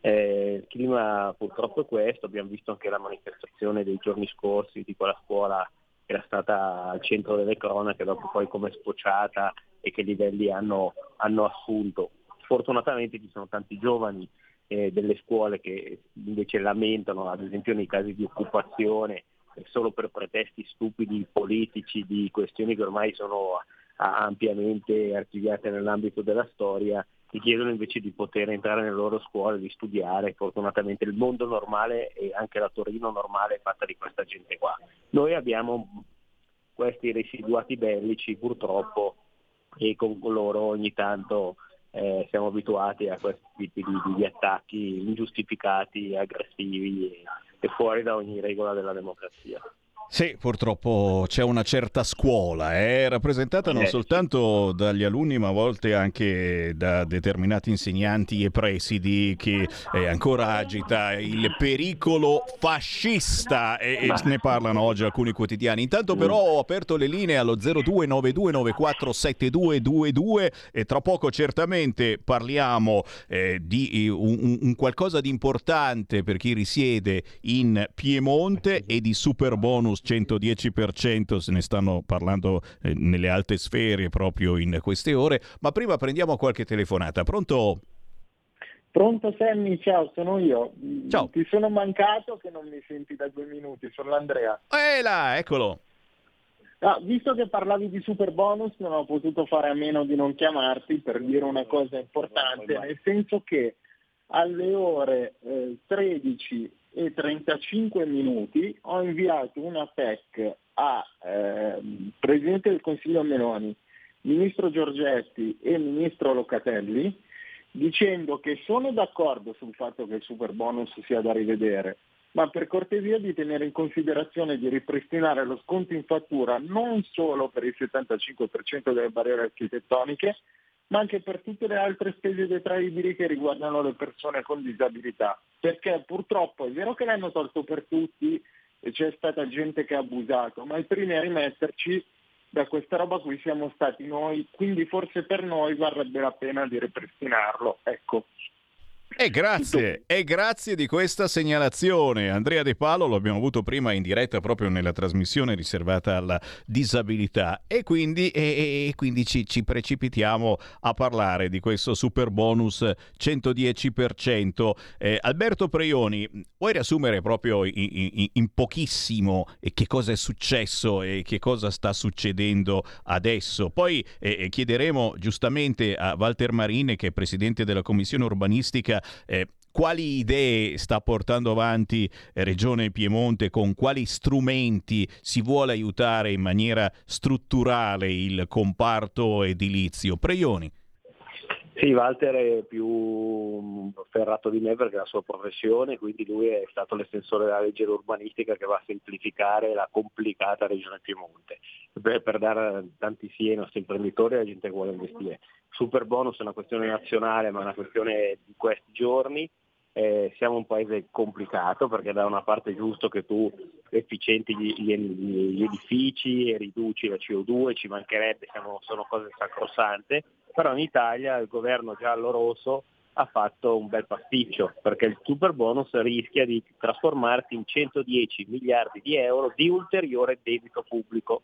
Eh, il clima purtroppo è questo, abbiamo visto anche la manifestazione dei giorni scorsi di quella scuola che era stata al centro delle cronache, dopo poi come sfociata e che livelli hanno, hanno assunto. Fortunatamente ci sono tanti giovani eh, delle scuole che invece lamentano, ad esempio nei casi di occupazione, solo per pretesti stupidi politici di questioni che ormai sono ampiamente archiviate nell'ambito della storia, ti chiedono invece di poter entrare nelle loro scuole, di studiare. Fortunatamente il mondo normale e anche la Torino normale è fatta di questa gente qua. Noi abbiamo questi residuati bellici purtroppo e con loro ogni tanto eh, siamo abituati a questi tipi di, di attacchi ingiustificati, aggressivi e, fuori da ogni regola della democrazia. Sì, purtroppo c'è una certa scuola, eh, rappresentata non Eh, soltanto dagli alunni, ma a volte anche da determinati insegnanti e presidi che eh, ancora agita il pericolo fascista e, e ne parlano oggi alcuni quotidiani. Intanto però ho aperto le linee allo 0292947222 e tra poco certamente parliamo eh, di eh, un, un- un qualcosa di importante per chi risiede in Piemonte e di super bonus 110%, se ne stanno parlando eh, nelle alte sfere proprio in queste ore, ma prima prendiamo qualche telefonata. Pronto? Pronto Sammy, ciao, sono io. Ciao. Ti sono mancato che non mi senti da due minuti, sono l'Andrea. Eh là, eccolo. Ah, visto che parlavi di super bonus, non ho potuto fare a meno di non chiamarti per dire una cosa importante, nel senso che alle ore eh, 13 e 35 minuti ho inviato una PEC a ehm, Presidente del Consiglio Meloni, Ministro Giorgetti e Ministro Locatelli dicendo che sono d'accordo sul fatto che il super bonus sia da rivedere, ma per cortesia di tenere in considerazione di ripristinare lo sconto in fattura non solo per il 75% delle barriere architettoniche, ma anche per tutte le altre spese detraibili che riguardano le persone con disabilità. Perché purtroppo è vero che l'hanno tolto per tutti e c'è stata gente che ha abusato, ma i primi a rimetterci da questa roba qui siamo stati noi, quindi forse per noi varrebbe la pena di ripristinarlo. Ecco. E grazie, e grazie di questa segnalazione. Andrea De Palo lo abbiamo avuto prima in diretta proprio nella trasmissione riservata alla disabilità e quindi, e- e quindi ci, ci precipitiamo a parlare di questo super bonus 110%. Eh, Alberto Preioni, vuoi riassumere proprio in, in- in pochissimo eh, che cosa è successo e che cosa sta succedendo adesso? Poi eh, eh, chiederemo giustamente a Walter Marine, che è presidente della commissione urbanistica, eh, quali idee sta portando avanti eh, Regione Piemonte, con quali strumenti si vuole aiutare in maniera strutturale il comparto edilizio. Preioni. Sì, Walter è più ferrato di me perché è la sua professione, quindi lui è stato l'estensore della legge urbanistica che va a semplificare la complicata regione Piemonte, per, per dare tanti sì ai nostri imprenditori e alla gente che vuole investire. Super bonus è una questione nazionale, ma è una questione di questi giorni. Eh, siamo un paese complicato perché da una parte è giusto che tu efficienti gli, gli- gli edifici e riduci la CO2, ci mancherebbe, siamo- sono cose sacrosante, però in Italia il governo giallo-rosso ha fatto un bel pasticcio perché il super bonus rischia di trasformarsi in 110 miliardi di euro di ulteriore debito pubblico.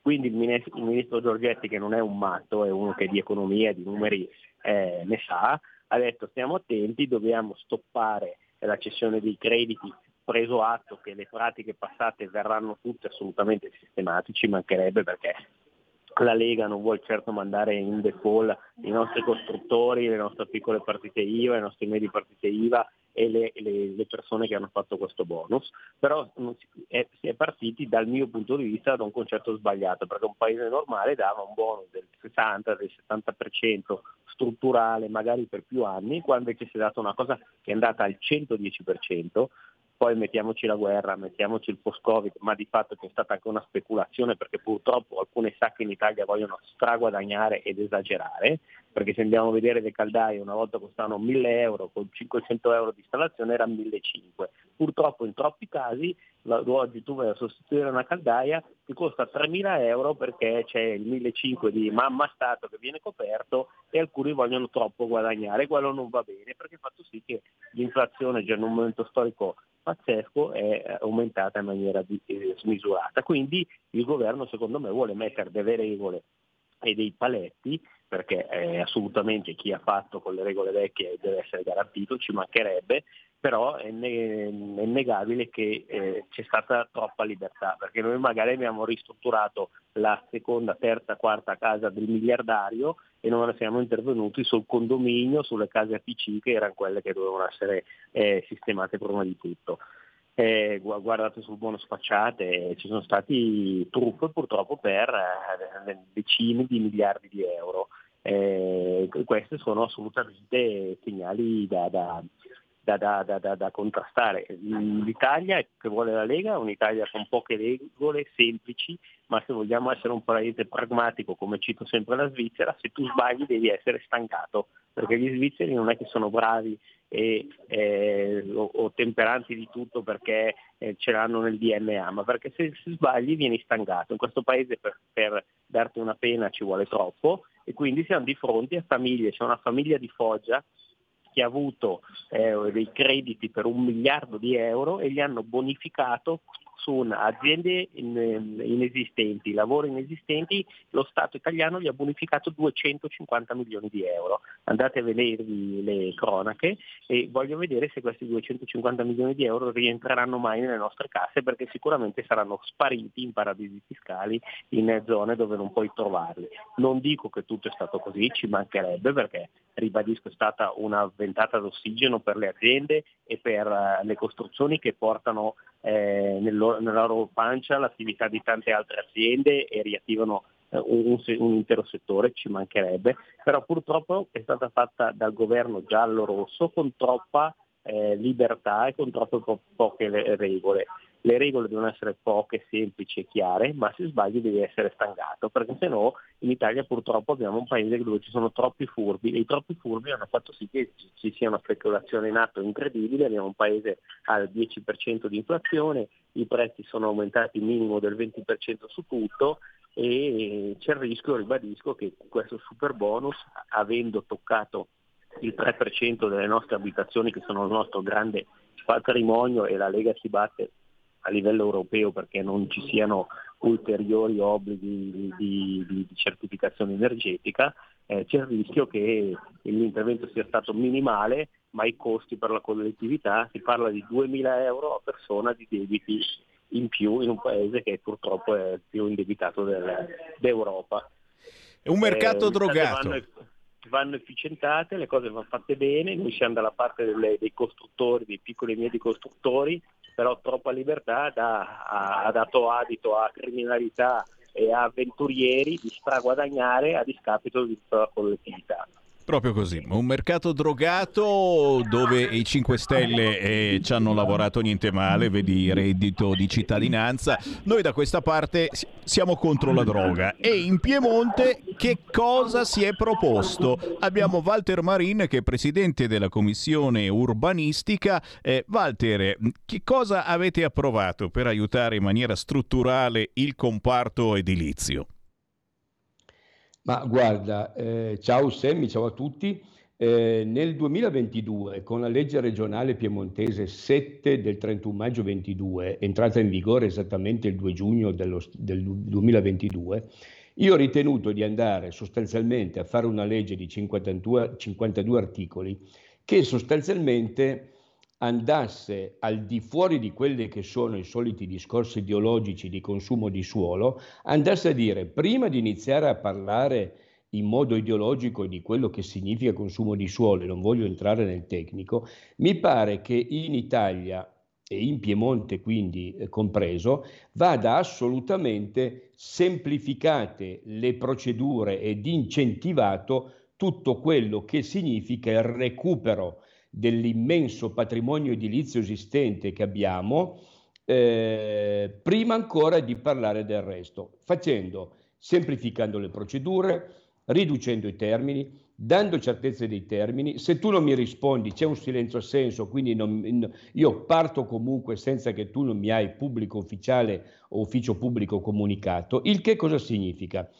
Quindi il ministro, il ministro Giorgetti, che non è un matto, è uno che di economia e di numeri eh, ne sa, ha detto stiamo attenti, dobbiamo stoppare la cessione dei crediti, preso atto che le pratiche passate verranno tutte assolutamente sistemate, ci mancherebbe perché la Lega non vuole certo mandare in default i nostri costruttori, le nostre piccole partite IVA, le nostre medie partite IVA e le, le- le persone che hanno fatto questo bonus, però non si, è, si è partiti dal mio punto di vista da un concetto sbagliato, perché un paese normale dava un bonus del 60, del 70% strutturale, magari per più anni, qua invece si è data una cosa che è andata al 110%, poi mettiamoci la guerra, mettiamoci il post-Covid, ma di fatto c'è stata anche una speculazione perché purtroppo alcune sacche in Italia vogliono straguadagnare ed esagerare perché se andiamo a vedere le caldaie una volta costavano 1000 euro, con 500 euro di installazione era 1500. Purtroppo in troppi casi oggi tu vai a sostituire una caldaia ti costa 3.000 euro perché c'è il 1.500 di mamma stato che viene coperto e alcuni vogliono troppo guadagnare, quello non va bene perché ha fatto sì che l'inflazione già in un momento storico pazzesco è aumentata in maniera di- eh, smisurata. Quindi il governo secondo me vuole mettere delle regole e dei paletti perché eh, assolutamente chi ha fatto con le regole vecchie deve essere garantito, ci mancherebbe, però è, ne- è innegabile che eh, c'è stata troppa libertà, perché noi magari abbiamo ristrutturato la seconda, terza, quarta casa del miliardario e non siamo intervenuti sul condominio, sulle case APC che erano quelle che dovevano essere eh, sistemate prima di tutto. Eh, gu- guardate sul buono spacciate, eh, ci sono stati truffe purtroppo per eh, decine di miliardi di euro. Eh, questi sono assolutamente segnali da, da- da- da- da- da- contrastare. L'Italia che vuole la Lega è un'Italia con poche regole, semplici, ma se vogliamo essere un paese pragmatico, come cito sempre la Svizzera, se tu sbagli devi essere stancato, perché gli svizzeri non è che sono bravi e, eh, o, o temperanti di tutto perché eh, ce l'hanno nel DNA, ma perché se, se sbagli vieni stancato. In questo paese per, per darti una pena ci vuole troppo e quindi siamo di fronte a famiglie, c'è una famiglia di Foggia che ha avuto eh, dei crediti per un miliardo di euro e li hanno bonificato un- aziende in- inesistenti, lavori inesistenti, lo Stato italiano gli ha bonificato 250 milioni di euro. Andate a vedervi le cronache e voglio vedere se questi 250 milioni di euro rientreranno mai nelle nostre casse perché sicuramente saranno spariti in paradisi fiscali in zone dove non puoi trovarli. Non dico che tutto è stato così, ci mancherebbe perché ribadisco è stata una ventata d'ossigeno per le aziende e per eh, le costruzioni che portano eh, nel loro- nella loro pancia l'attività di tante altre aziende e riattivano eh, un, un intero settore, ci mancherebbe, però purtroppo è stata fatta dal governo giallo-rosso con troppa eh, libertà e con troppe po- poche le- regole. Le regole devono essere poche, semplici e chiare, ma se sbagli devi essere stancato, perché se no in Italia purtroppo abbiamo un paese dove ci sono troppi furbi e i troppi furbi hanno fatto sì che ci sia una speculazione in atto incredibile, abbiamo un paese al 10% di inflazione, i prezzi sono aumentati minimo del 20% su tutto e c'è il rischio, ribadisco, che questo super bonus, avendo toccato il 3% delle nostre abitazioni che sono il nostro grande patrimonio e la Lega si batte a livello europeo perché non ci siano ulteriori obblighi di, di- di- certificazione energetica, eh, c'è il rischio che l'intervento sia stato minimale, ma i costi per la collettività, si parla di 2.000 euro a persona di debiti in più in un paese che purtroppo è più indebitato del- d'Europa. È un mercato Eh, drogato. Vanno, vanno efficientate, le cose vanno fatte bene, noi siamo dalla parte delle- dei costruttori, dei piccoli e medi costruttori, però troppa libertà dà- ha, ha dato adito a criminalità e a avventurieri di straguadagnare a discapito di tutta la collettività. Proprio così, un mercato drogato dove i 5 Stelle eh, ci hanno lavorato niente male, vedi reddito di cittadinanza. Noi da questa parte si- siamo contro la droga e in Piemonte che cosa si è proposto? Abbiamo Walter Marin che è presidente della commissione urbanistica. Eh, Walter, che cosa avete approvato per aiutare in maniera strutturale il comparto edilizio? Ma guarda, eh, ciao Semmi, ciao a tutti. Eh, nel 2022, con la legge regionale piemontese 7 del 31 maggio 22, entrata in vigore esattamente il 2 giugno dello- del 2022, io ho ritenuto di andare sostanzialmente a fare una legge di 52, 52 articoli che sostanzialmente andasse al di fuori di quelli che sono i soliti discorsi ideologici di consumo di suolo, andasse a dire prima di iniziare a parlare in modo ideologico di quello che significa consumo di suolo, e non voglio entrare nel tecnico, mi pare che in Italia e in Piemonte quindi eh, compreso, vada assolutamente semplificate le procedure ed incentivato tutto quello che significa il recupero dell'immenso patrimonio edilizio esistente che abbiamo, eh, prima ancora di parlare del resto, facendo, semplificando le procedure, riducendo i termini, dando certezze dei termini. Se tu non mi rispondi c'è un silenzio assenso, quindi non- io parto comunque senza che tu non mi hai pubblico ufficiale o ufficio pubblico comunicato. Il che cosa significa?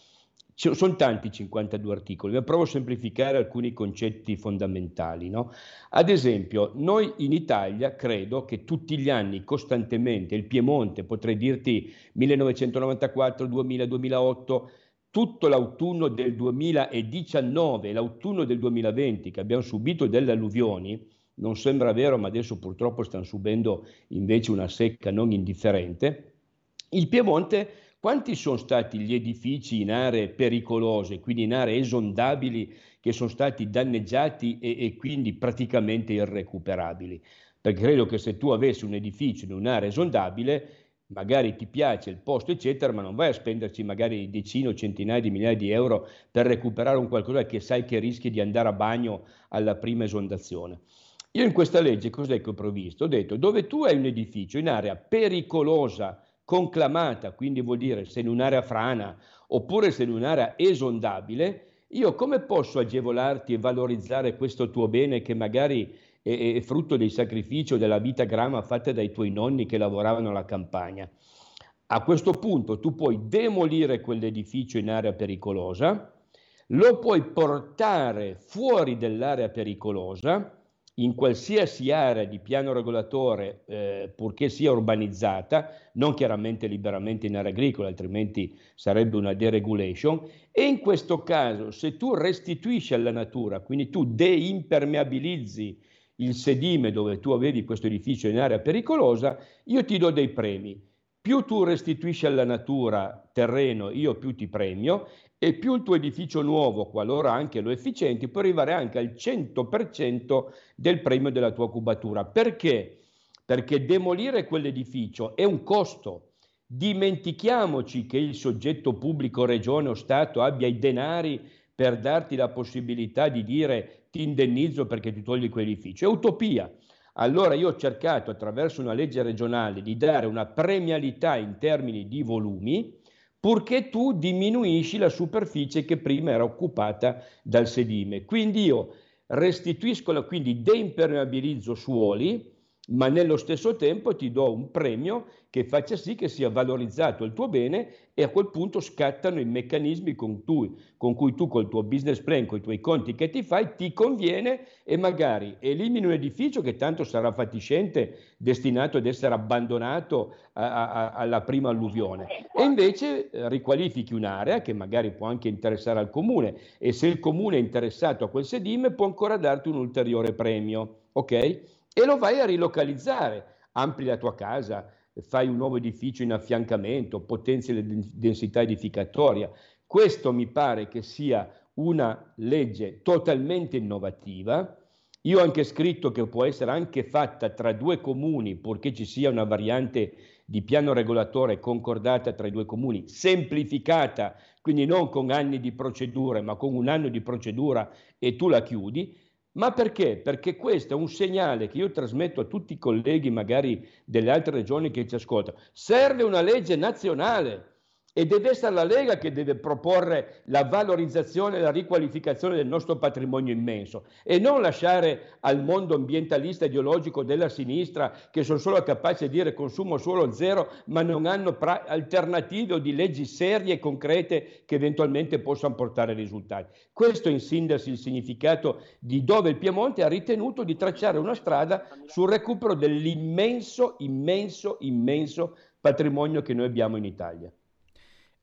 Sono tanti 52 articoli, ma provo a semplificare alcuni concetti fondamentali. no? Ad esempio, noi in Italia credo che tutti gli anni, costantemente, il Piemonte, potrei dirti 1994, 2000, 2008, tutto l'autunno del 2019 e l'autunno del 2020 che abbiamo subito delle alluvioni, non sembra vero, ma adesso purtroppo stanno subendo invece una secca non indifferente, il Piemonte, quanti sono stati gli edifici in aree pericolose, quindi in aree esondabili, che sono stati danneggiati e, e quindi praticamente irrecuperabili? Perché credo che se tu avessi un edificio in un'area esondabile, magari ti piace il posto, eccetera, ma non vai a spenderci magari decine o centinaia di migliaia di euro per recuperare un qualcosa che sai che rischi di andare a bagno alla prima esondazione. Io in questa legge cos'è che ho previsto? Ho detto dove tu hai un edificio in area pericolosa, conclamata, quindi vuol dire se in un'area frana oppure se in un'area esondabile, io come posso agevolarti e valorizzare questo tuo bene che magari è, è frutto dei sacrifici o della vita grama fatta dai tuoi nonni che lavoravano alla campagna? A questo punto tu puoi demolire quell'edificio in area pericolosa, lo puoi portare fuori dell'area pericolosa, in qualsiasi area di piano regolatore, eh, purché sia urbanizzata, non chiaramente liberamente in area agricola, altrimenti sarebbe una deregulation, e in questo caso se tu restituisci alla natura, quindi tu deimpermeabilizzi il sedime dove tu avevi questo edificio in area pericolosa, io ti do dei premi. Più tu restituisci alla natura terreno, io più ti premio e più il tuo edificio nuovo, qualora anche lo efficienti, può arrivare anche al 100% del premio della tua cubatura. Perché? Perché demolire quell'edificio è un costo. Dimentichiamoci che il soggetto pubblico, regione o Stato abbia i denari per darti la possibilità di dire ti indennizzo perché ti togli quell'edificio. È utopia. Allora io ho cercato attraverso una legge regionale di dare una premialità in termini di volumi, purché tu diminuisci la superficie che prima era occupata dal sedime. Quindi io restituisco, quindi deimpermeabilizzo suoli, ma nello stesso tempo ti do un premio che faccia sì che sia valorizzato il tuo bene e a quel punto scattano i meccanismi con, tu, con cui tu col tuo business plan, con i tuoi conti che ti fai, ti conviene e magari elimini un edificio che tanto sarà fatiscente, destinato ad essere abbandonato a, a, alla prima alluvione e invece eh, riqualifichi un'area che magari può anche interessare al comune e se il comune è interessato a quel sedime può ancora darti un ulteriore premio, ok? E lo vai a rilocalizzare, ampli la tua casa, fai un nuovo edificio in affiancamento, potenzi la densità edificatoria. Questo mi pare che sia una legge totalmente innovativa. Io ho anche scritto che può essere anche fatta tra due comuni, purché ci sia una variante di piano regolatore concordata tra i due comuni, semplificata, quindi non con anni di procedure, ma con un anno di procedura e tu la chiudi. Ma perché? Perché questo è un segnale che io trasmetto a tutti i colleghi, magari delle altre regioni che ci ascoltano. Serve una legge nazionale e deve essere la Lega che deve proporre la valorizzazione e la riqualificazione del nostro patrimonio immenso e non lasciare al mondo ambientalista ideologico della sinistra che sono solo capaci di dire consumo solo zero ma non hanno pra- alternative o di leggi serie e concrete che eventualmente possano portare risultati. Questo è in sintesi il significato di dove il Piemonte ha ritenuto di tracciare una strada sul recupero dell'immenso, immenso, immenso patrimonio che noi abbiamo in Italia.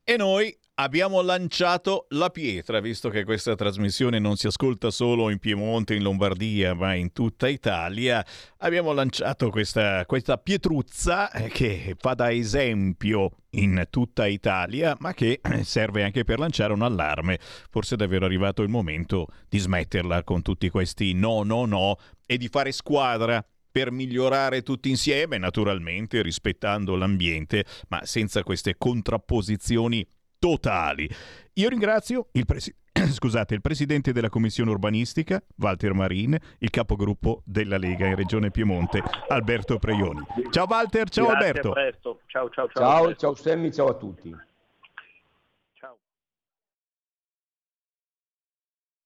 E noi abbiamo lanciato la pietra, visto che questa trasmissione non si ascolta solo in Piemonte, in Lombardia, ma in tutta Italia. Abbiamo lanciato questa, questa pietruzza eh, che fa da esempio in tutta Italia, ma che [clears throat] serve anche per lanciare un allarme. Forse è davvero arrivato il momento di smetterla con tutti questi no, no, no e di fare squadra per migliorare tutti insieme, naturalmente rispettando l'ambiente, ma senza queste contrapposizioni totali. Io ringrazio il, presi- [clears throat] scusate, il presidente della commissione urbanistica, Walter Marin, il capogruppo della Lega in Regione Piemonte, Alberto Preioni. Ciao Walter, ciao Grazie, Alberto. Ciao, ciao, ciao. Ciao, ciao Sammy, ciao a tutti.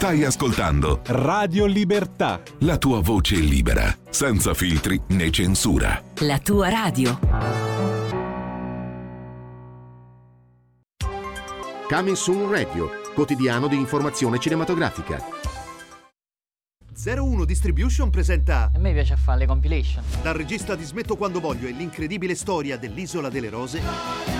Stai ascoltando Radio Libertà. la tua voce libera, senza filtri né censura. La tua radio. Coming Soon Radio, quotidiano di informazione cinematografica. 01 Distribution presenta A me piace fare le compilation. Dal regista di Smetto quando voglio e l'incredibile storia dell'Isola delle Rose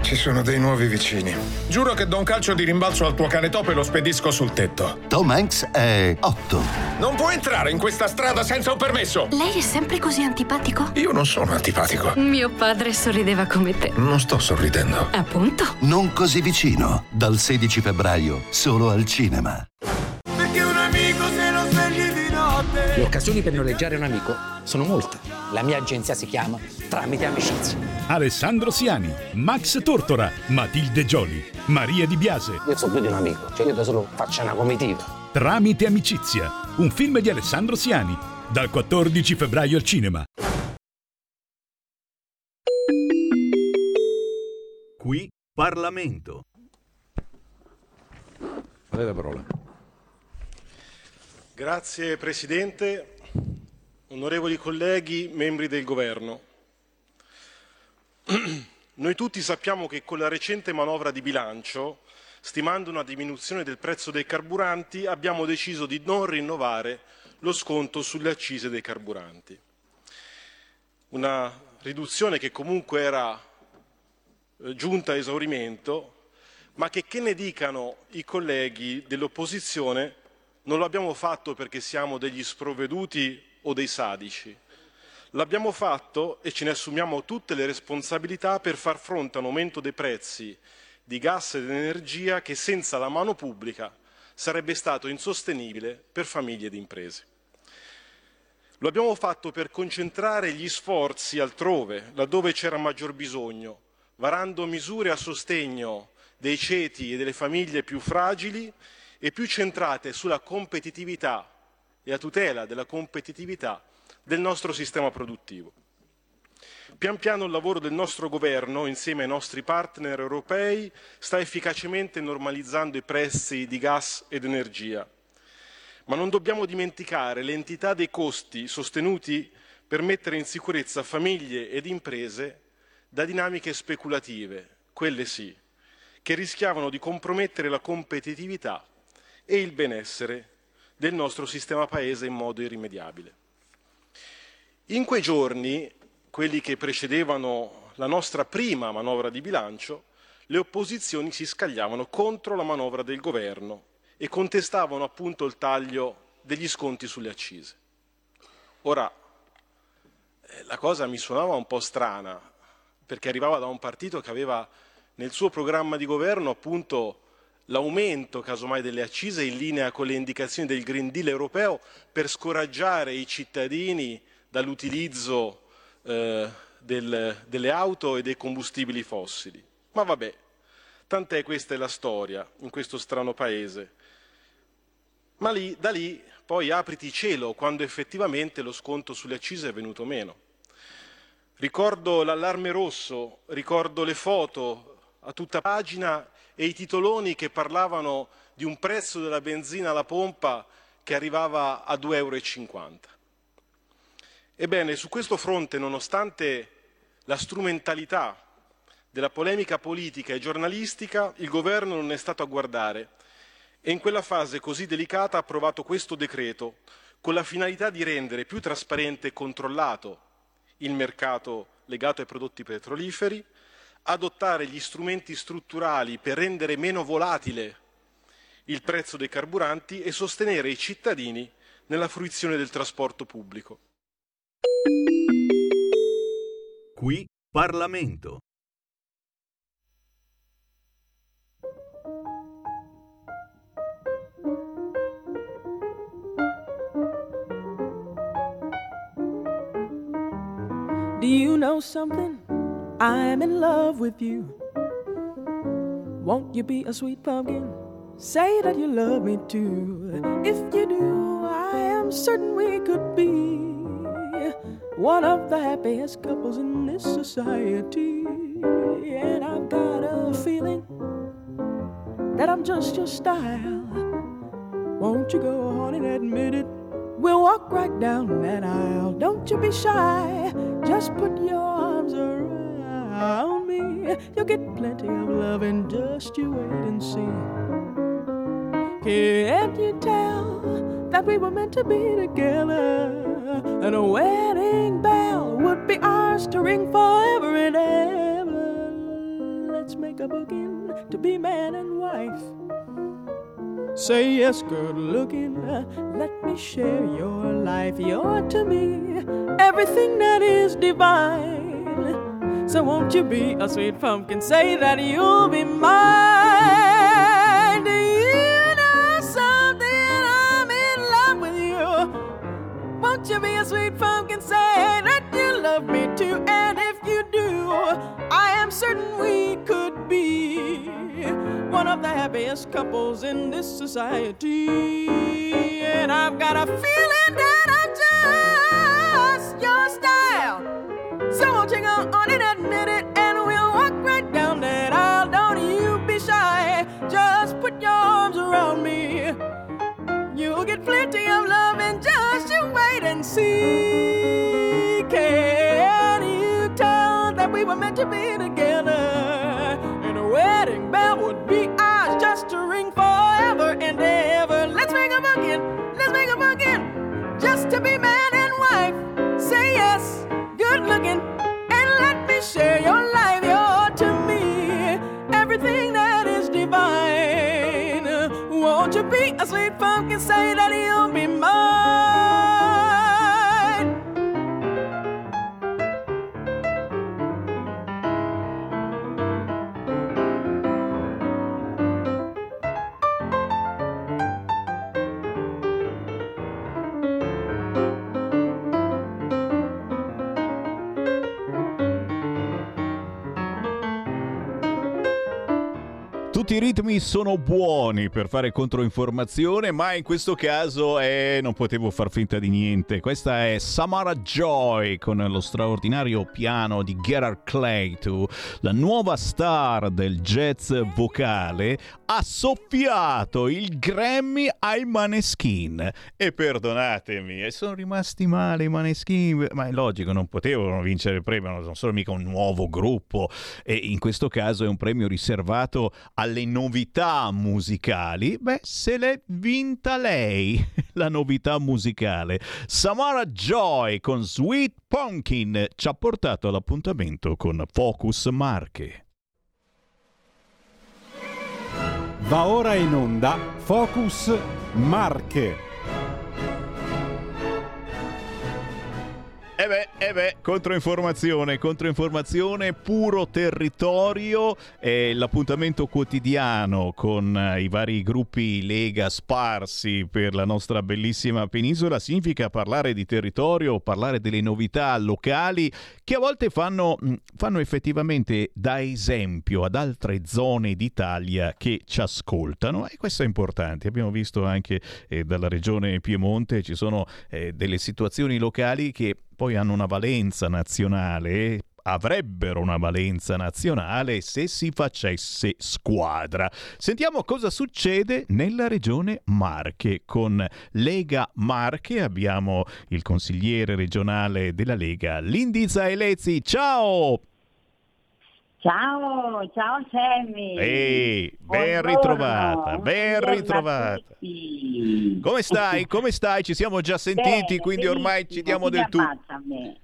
Ci sono dei nuovi vicini. Giuro che do un calcio di rimbalzo al tuo cane topo e lo spedisco sul tetto. Tom Hanks è 8. Non può entrare in questa strada senza un permesso! Lei è sempre così antipatico? Io non sono antipatico. Mio padre sorrideva come te. Non sto sorridendo. Appunto. Non così vicino. Dal 16 febbraio, solo al cinema. Occasioni per noleggiare un amico sono molte. La mia agenzia si chiama Tramite Amicizia. Alessandro Siani, Max Tortora, Matilde Gioli, Maria Di Biase. Io so più di un amico, cioè io da solo faccio una comitiva. Tramite Amicizia, un film di Alessandro Siani, dal 14 febbraio al cinema. Qui Parlamento. A lei la parola. Grazie Presidente, onorevoli colleghi, membri del Governo. [clears throat] Noi tutti sappiamo che con la recente manovra di bilancio, stimando una diminuzione del prezzo dei carburanti, abbiamo deciso di non rinnovare lo sconto sulle accise dei carburanti. Una riduzione che comunque era eh, giunta a esaurimento, ma che che ne dicano i colleghi dell'opposizione non l'abbiamo fatto perché siamo degli sprovveduti o dei sadici. L'abbiamo fatto e ce ne assumiamo tutte le responsabilità per far fronte a un aumento dei prezzi di gas ed energia che senza la mano pubblica sarebbe stato insostenibile per famiglie ed imprese. Lo abbiamo fatto per concentrare gli sforzi altrove, laddove c'era maggior bisogno, varando misure a sostegno dei ceti e delle famiglie più fragili e più centrate sulla competitività e a tutela della competitività del nostro sistema produttivo. Pian piano il lavoro del nostro governo, insieme ai nostri partner europei, sta efficacemente normalizzando i prezzi di gas ed energia. Ma non dobbiamo dimenticare l'entità dei costi sostenuti per mettere in sicurezza famiglie ed imprese da dinamiche speculative, quelle sì, che rischiavano di compromettere la competitività e il benessere del nostro sistema paese in modo irrimediabile. In quei giorni, quelli che precedevano la nostra prima manovra di bilancio, le opposizioni si scagliavano contro la manovra del governo e contestavano appunto il taglio degli sconti sulle accise. Ora, eh, la cosa mi suonava un po' strana, perché arrivava da un partito che aveva nel suo programma di governo appunto l'aumento casomai delle accise in linea con le indicazioni del Green Deal europeo per scoraggiare i cittadini dall'utilizzo eh, del, delle auto e dei combustibili fossili. Ma vabbè, tant'è questa è la storia in questo strano paese. Ma lì, da lì poi apriti cielo quando effettivamente lo sconto sulle accise è venuto meno. Ricordo l'allarme rosso, ricordo le foto a tutta pagina e i titoloni che parlavano di un prezzo della benzina alla pompa che arrivava a 2,50 euro. Ebbene, su questo fronte, nonostante la strumentalità della polemica politica e giornalistica, il governo non è stato a guardare e in quella fase così delicata ha approvato questo decreto con la finalità di rendere più trasparente e controllato il mercato legato ai prodotti petroliferi, adottare gli strumenti strutturali per rendere meno volatile il prezzo dei carburanti e sostenere i cittadini nella fruizione del trasporto pubblico. Qui Parlamento. Do you know something? I'm in love with you. Won't you be a sweet pumpkin? Say that you love me too. If you do, I am certain we could be one of the happiest couples in this society. And I've got a feeling that I'm just your style. Won't you go on and admit it? We'll walk right down that aisle. Don't you be shy. Just put your around me. You'll get plenty of love and just you wait and see. Can't you tell that we were meant to be together? And a wedding bell would be ours to ring forever and ever. Let's make a booking to be man and wife. Say yes, good looking. Let me share your life. You're to me everything that is divine. So won't you be a sweet pumpkin? Say that you'll be mine. Do you know something? I'm in love with you. Won't you be a sweet pumpkin? Say that you love me too. And if you do, I am certain we could be one of the happiest couples in this society. And I've got a feeling that I'm just your style. So you go on and admit it, and we'll walk right down that aisle. Don't you be shy, just put your arms around me. You'll get plenty of love, and just you wait and see. Can you tell that we were meant to be together? And a wedding bell would be ours just to ring forever and ever. Let's make a booking, let's make a booking, just to be man and wife. Say yes, good looking, and let me share your life. You're to me everything that is divine. Won't you be a sweet pumpkin? Say that you'll be mine. Tutti i ritmi sono buoni per fare controinformazione, ma in questo caso eh, non potevo far finta di niente. Questa è Samara Joy con lo straordinario piano di Gerard Clayton, la nuova star del jazz vocale, ha soffiato il Grammy ai Maneskin. E perdonatemi, e sono rimasti male i Maneskin, ma è logico, non potevano vincere il premio, non sono mica un nuovo gruppo. E in questo caso è un premio riservato alle novità musicali, beh, se l'è vinta lei, [laughs] la novità musicale. Samara Joy con Sweet Pumpkin ci ha portato all'appuntamento con Focus Marche. Va ora in onda Focus Marche. E beh, eh beh, controinformazione, controinformazione, puro territorio, è l'appuntamento quotidiano con eh, i vari gruppi Lega sparsi per la nostra bellissima penisola, significa parlare di territorio, parlare delle novità locali che a volte fanno, mh, fanno effettivamente da esempio ad altre zone d'Italia che ci ascoltano. E questo è importante. Abbiamo visto anche eh, dalla regione Piemonte ci sono eh, delle situazioni locali che poi hanno una valenza nazionale, avrebbero una valenza nazionale se si facesse squadra. Sentiamo cosa succede nella regione Marche. Con Lega Marche abbiamo il consigliere regionale della Lega, Lindiza Elezzi. Ciao! Ciao, ciao Sammy. Ehi, ben Buongiorno, ritrovata, ben buongiorno ritrovata. Come stai? Come stai? Ci siamo già sentiti, Bene, quindi ormai ci diamo del mi tu. ammazza a me?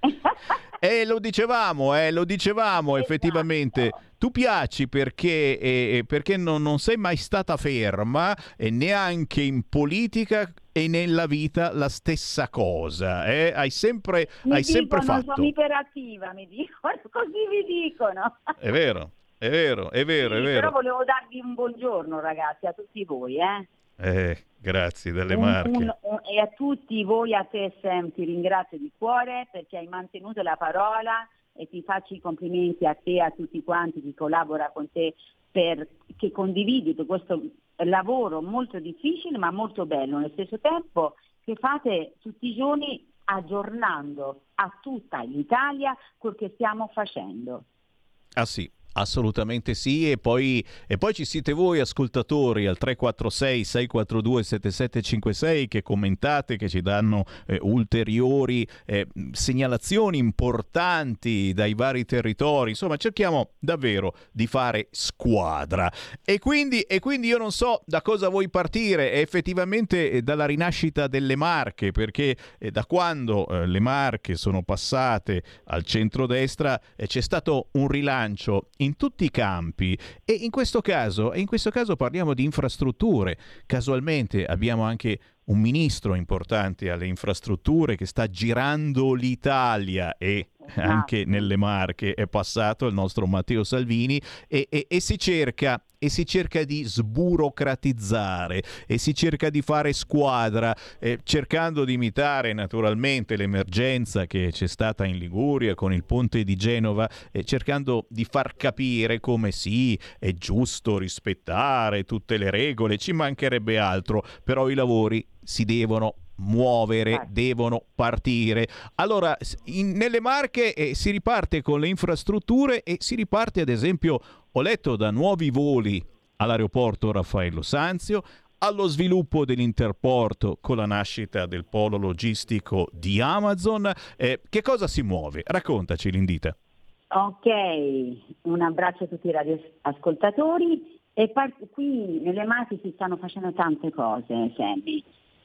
Eh, lo dicevamo, eh, lo dicevamo [laughs] Esatto. effettivamente. Tu piaci perché, eh, perché non, non sei mai stata ferma e neanche in politica e nella vita la stessa cosa. Eh? Hai sempre, Mi hai sempre dicono, fatto. sono iperattiva, mi dicono, [laughs] così mi dicono. È vero, è vero, è vero, è Sì, vero. Però volevo darvi un buongiorno ragazzi, a tutti voi, eh. Eh, grazie delle Un- marche. un- un- e a tutti voi, a te Sam, ti ringrazio di cuore perché hai mantenuto la parola e ti faccio i complimenti a te e a tutti quanti chi collabora con te per, che condividi questo lavoro molto difficile ma molto bello nello stesso tempo che fate tutti i giorni aggiornando a tutta l'Italia quel che stiamo facendo. Ah sì, assolutamente sì. E poi, e poi ci siete voi ascoltatori al 346-642-7756 che commentate, che ci danno eh, ulteriori eh, segnalazioni importanti dai vari territori. Insomma, cerchiamo davvero di fare squadra. E quindi, e quindi io non so da cosa vuoi partire, è effettivamente eh, dalla rinascita delle Marche, perché eh, da quando eh, le Marche sono passate al centrodestra eh, c'è stato un rilancio in tutti i campi e in questo caso, in questo caso parliamo di infrastrutture. Casualmente abbiamo anche un ministro importante alle infrastrutture che sta girando l'Italia e anche nelle Marche è passato il nostro Matteo Salvini e, e- e si cerca e si cerca di sburocratizzare e si cerca di fare squadra eh, cercando di imitare naturalmente l'emergenza che c'è stata in Liguria con il ponte di Genova e cercando di far capire come sì è giusto rispettare tutte le regole ci mancherebbe altro però i lavori si devono muovere, devono partire. Allora, in- nelle Marche eh, si riparte con le infrastrutture e si riparte ad esempio, ho letto da nuovi voli all'aeroporto Raffaello Sanzio, allo sviluppo dell'interporto con la nascita del polo logistico di Amazon. Eh, che cosa si muove? Raccontaci l'indita. Ok, un abbraccio a tutti i radioascoltatori e par- qui nelle Marche si stanno facendo tante cose, Sammy.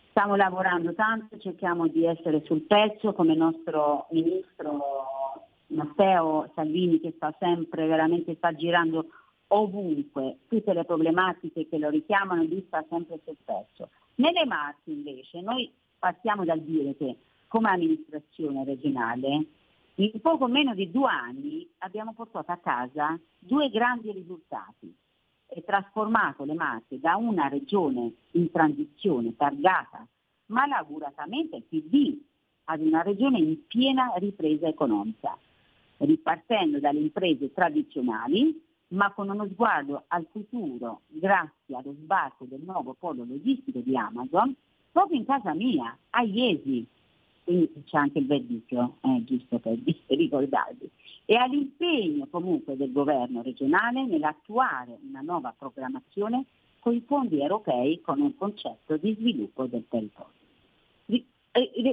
Stiamo lavorando tanto, cerchiamo di essere sul pezzo come il nostro ministro Matteo Salvini che sta sempre, veramente sta girando ovunque tutte le problematiche che lo richiamano, lui sta sempre sul pezzo. Nelle Marche invece noi partiamo dal dire che come amministrazione regionale in poco meno di due anni abbiamo portato a casa due grandi risultati e trasformato le Marche da una regione in transizione targata malauguratamente al PD ad una regione in piena ripresa economica, ripartendo dalle imprese tradizionali ma con uno sguardo al futuro grazie allo sbarco del nuovo polo logistico di Amazon proprio in casa mia, a Iesi, quindi c'è anche il verdicchio, eh, giusto per [laughs] ricordarvi, e all'impegno comunque del governo regionale nell'attuare una nuova programmazione con i fondi europei con un concetto di sviluppo del territorio. Ri-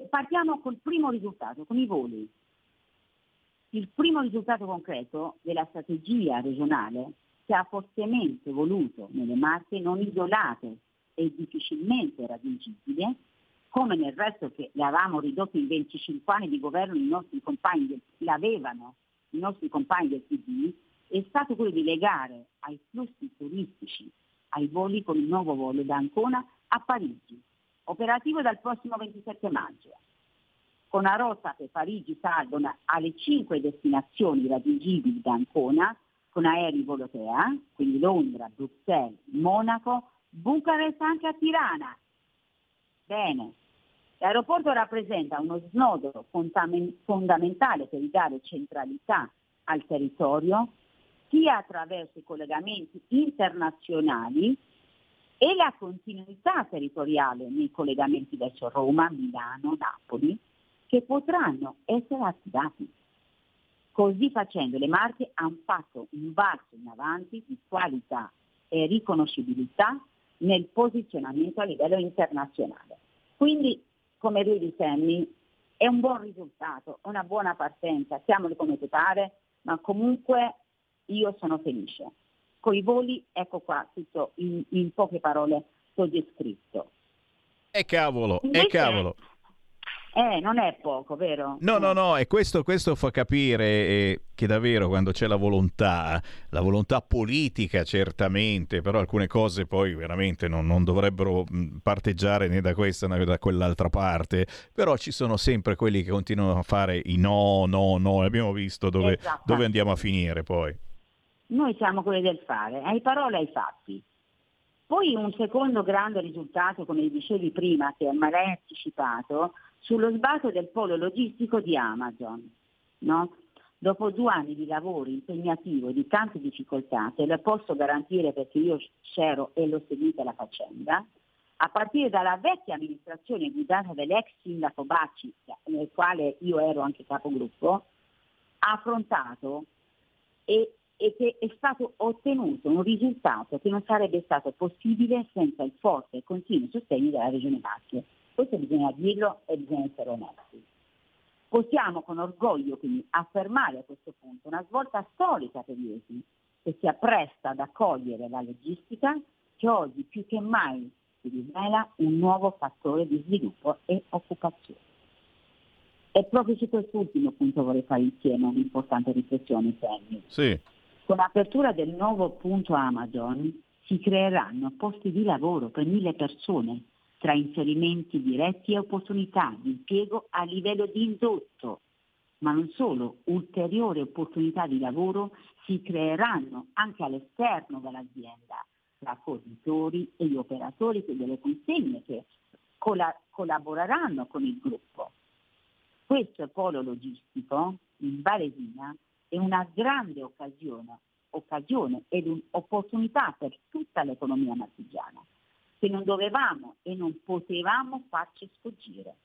Partiamo col primo risultato, con i voli. Il primo risultato concreto della strategia regionale che ha fortemente voluto nelle Marche non isolate e difficilmente raggiungibili, come nel resto che le avevamo ridotto in 25 anni di governo i nostri compagni, l'avevano i nostri compagni del PD, è stato quello di legare ai flussi turistici, ai voli con il nuovo volo da Ancona a Parigi, operativo dal prossimo 27 maggio con una rotta che Parigi salgono alle cinque destinazioni raggiungibili da Ancona con aerei Volotea, quindi Londra, Bruxelles, Monaco, Bucarest anche a Tirana. Bene, l'aeroporto rappresenta uno snodo fondamen- fondamentale per ridare centralità al territorio sia attraverso i collegamenti internazionali e la continuità territoriale nei collegamenti verso Roma, Milano, Napoli, che potranno essere attivati. Così facendo le Marche hanno fatto un balzo in avanti di qualità e riconoscibilità nel posizionamento a livello internazionale. Quindi, come vedi Sammy, è un buon risultato, una buona partenza, siamo come te pare, ma comunque io sono felice. Con i voli, ecco qua, tutto in, in poche parole, sto descritto. E cavolo, e cavolo. Eh, non è poco, vero? No, no, no, e questo, questo fa capire eh, che davvero quando c'è la volontà, la volontà politica certamente, però alcune cose poi veramente non, non dovrebbero mh, parteggiare né da questa né da quell'altra parte, però ci sono sempre quelli che continuano a fare i no, no, no, abbiamo visto dove, Esatto. dove andiamo a finire poi. Noi siamo quelli del fare, ai parole ai fatti. Poi un secondo grande risultato, come dicevi prima, che me l'hai anticipato, sullo sbarco del polo logistico di Amazon. no? Dopo due anni di lavoro impegnativo e di tante difficoltà, te lo posso garantire perché io c'ero e l'ho seguita la faccenda, a partire dalla vecchia amministrazione guidata dall'ex sindaco Bacci, nel quale io ero anche capogruppo, ha affrontato e, e che è stato ottenuto un risultato che non sarebbe stato possibile senza il forte e continuo sostegno della Regione Marche. Questo bisogna dirlo e bisogna essere onesti. Possiamo con orgoglio quindi affermare a questo punto una svolta storica per Iesi che si appresta ad accogliere la logistica che oggi più che mai si rivela un nuovo fattore di sviluppo e occupazione. E proprio su quest'ultimo punto vorrei fare insieme un'importante riflessione, Sammy. Sì. Con l'apertura del nuovo punto Amazon si creeranno posti di lavoro per mille persone, tra inserimenti diretti e opportunità di impiego a livello di indotto. Ma non solo, ulteriori opportunità di lavoro si creeranno anche all'esterno dell'azienda, tra fornitori e gli operatori delle consegne che colla- collaboreranno con il gruppo. Questo polo logistico in Varesina è una grande occasione, occasione ed un'opportunità per tutta l'economia marchigiana che non dovevamo e non potevamo farci sfuggire.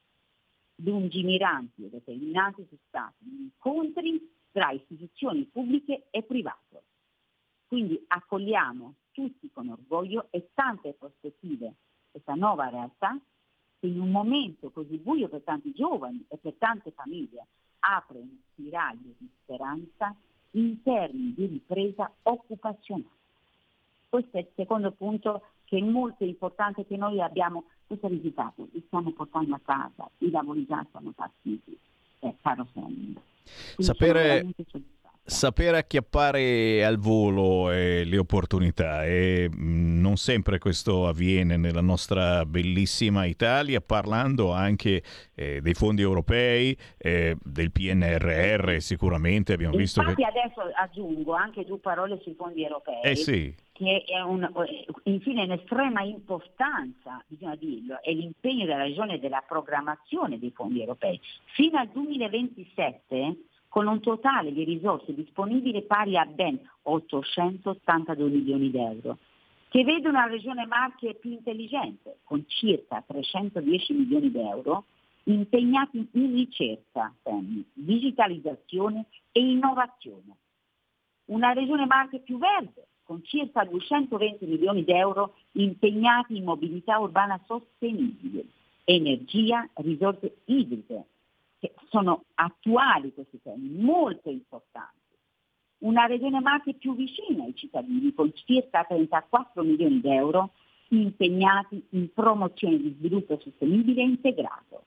Lungimiranti e determinanti sono stati gli incontri tra istituzioni pubbliche e private. Quindi accogliamo tutti con orgoglio e tante prospettive questa nuova realtà che in un momento così buio per tanti giovani e per tante famiglie apre un spiraglio di speranza in termini di ripresa occupazionale. Questo è il secondo punto che è molto importante che noi abbiamo questo risultato, li stiamo portando a casa, i lavori già sono partiti, eh, caro sono Sapere, sapere acchiappare al volo eh, le opportunità e mh, non sempre questo avviene nella nostra bellissima Italia, parlando anche eh, dei fondi europei, eh, del PNRR sicuramente abbiamo visto Infatti che... adesso aggiungo anche due parole sui fondi europei. Eh sì, che è un, infine in importanza, bisogna dirlo, è l'impegno della Regione della programmazione dei fondi europei. Fino al 2027, con un totale di risorse disponibili pari a ben 882 milioni di euro, che vedono la Regione Marche più intelligente, con circa 310 milioni di euro impegnati in ricerca, Sammy, digitalizzazione e innovazione. Una Regione Marche più verde, con circa 220 milioni di euro impegnati in mobilità urbana sostenibile, energia, risorse idriche, che sono attuali questi temi, molto importanti. Una regione Marche più vicina ai cittadini, con circa 34 milioni di euro impegnati in promozione di sviluppo sostenibile e integrato.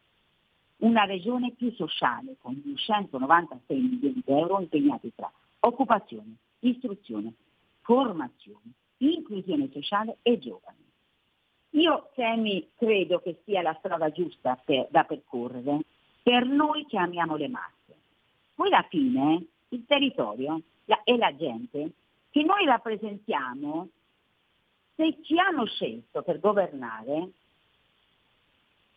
Una regione più sociale, con 296 milioni di euro impegnati tra occupazione, istruzione, formazione, inclusione sociale e giovani. Io, Sammy, credo che sia la strada giusta per- da percorrere per noi che amiamo le Marche. Poi alla fine il territorio la- e la gente che noi rappresentiamo, se ci hanno scelto per governare,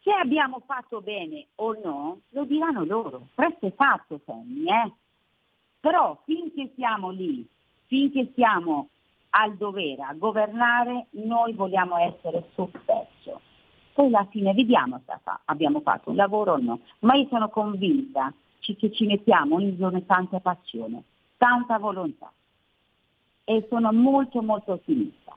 se abbiamo fatto bene o no, lo diranno loro. Presto è fatto, Sammy, eh? Però finché siamo lì, finché siamo al dovere a governare, noi vogliamo essere sul pezzo. Poi alla fine vediamo se abbiamo fatto un lavoro o no, ma io sono convinta che ci mettiamo ogni giorno tanta passione, tanta volontà e sono molto molto ottimista.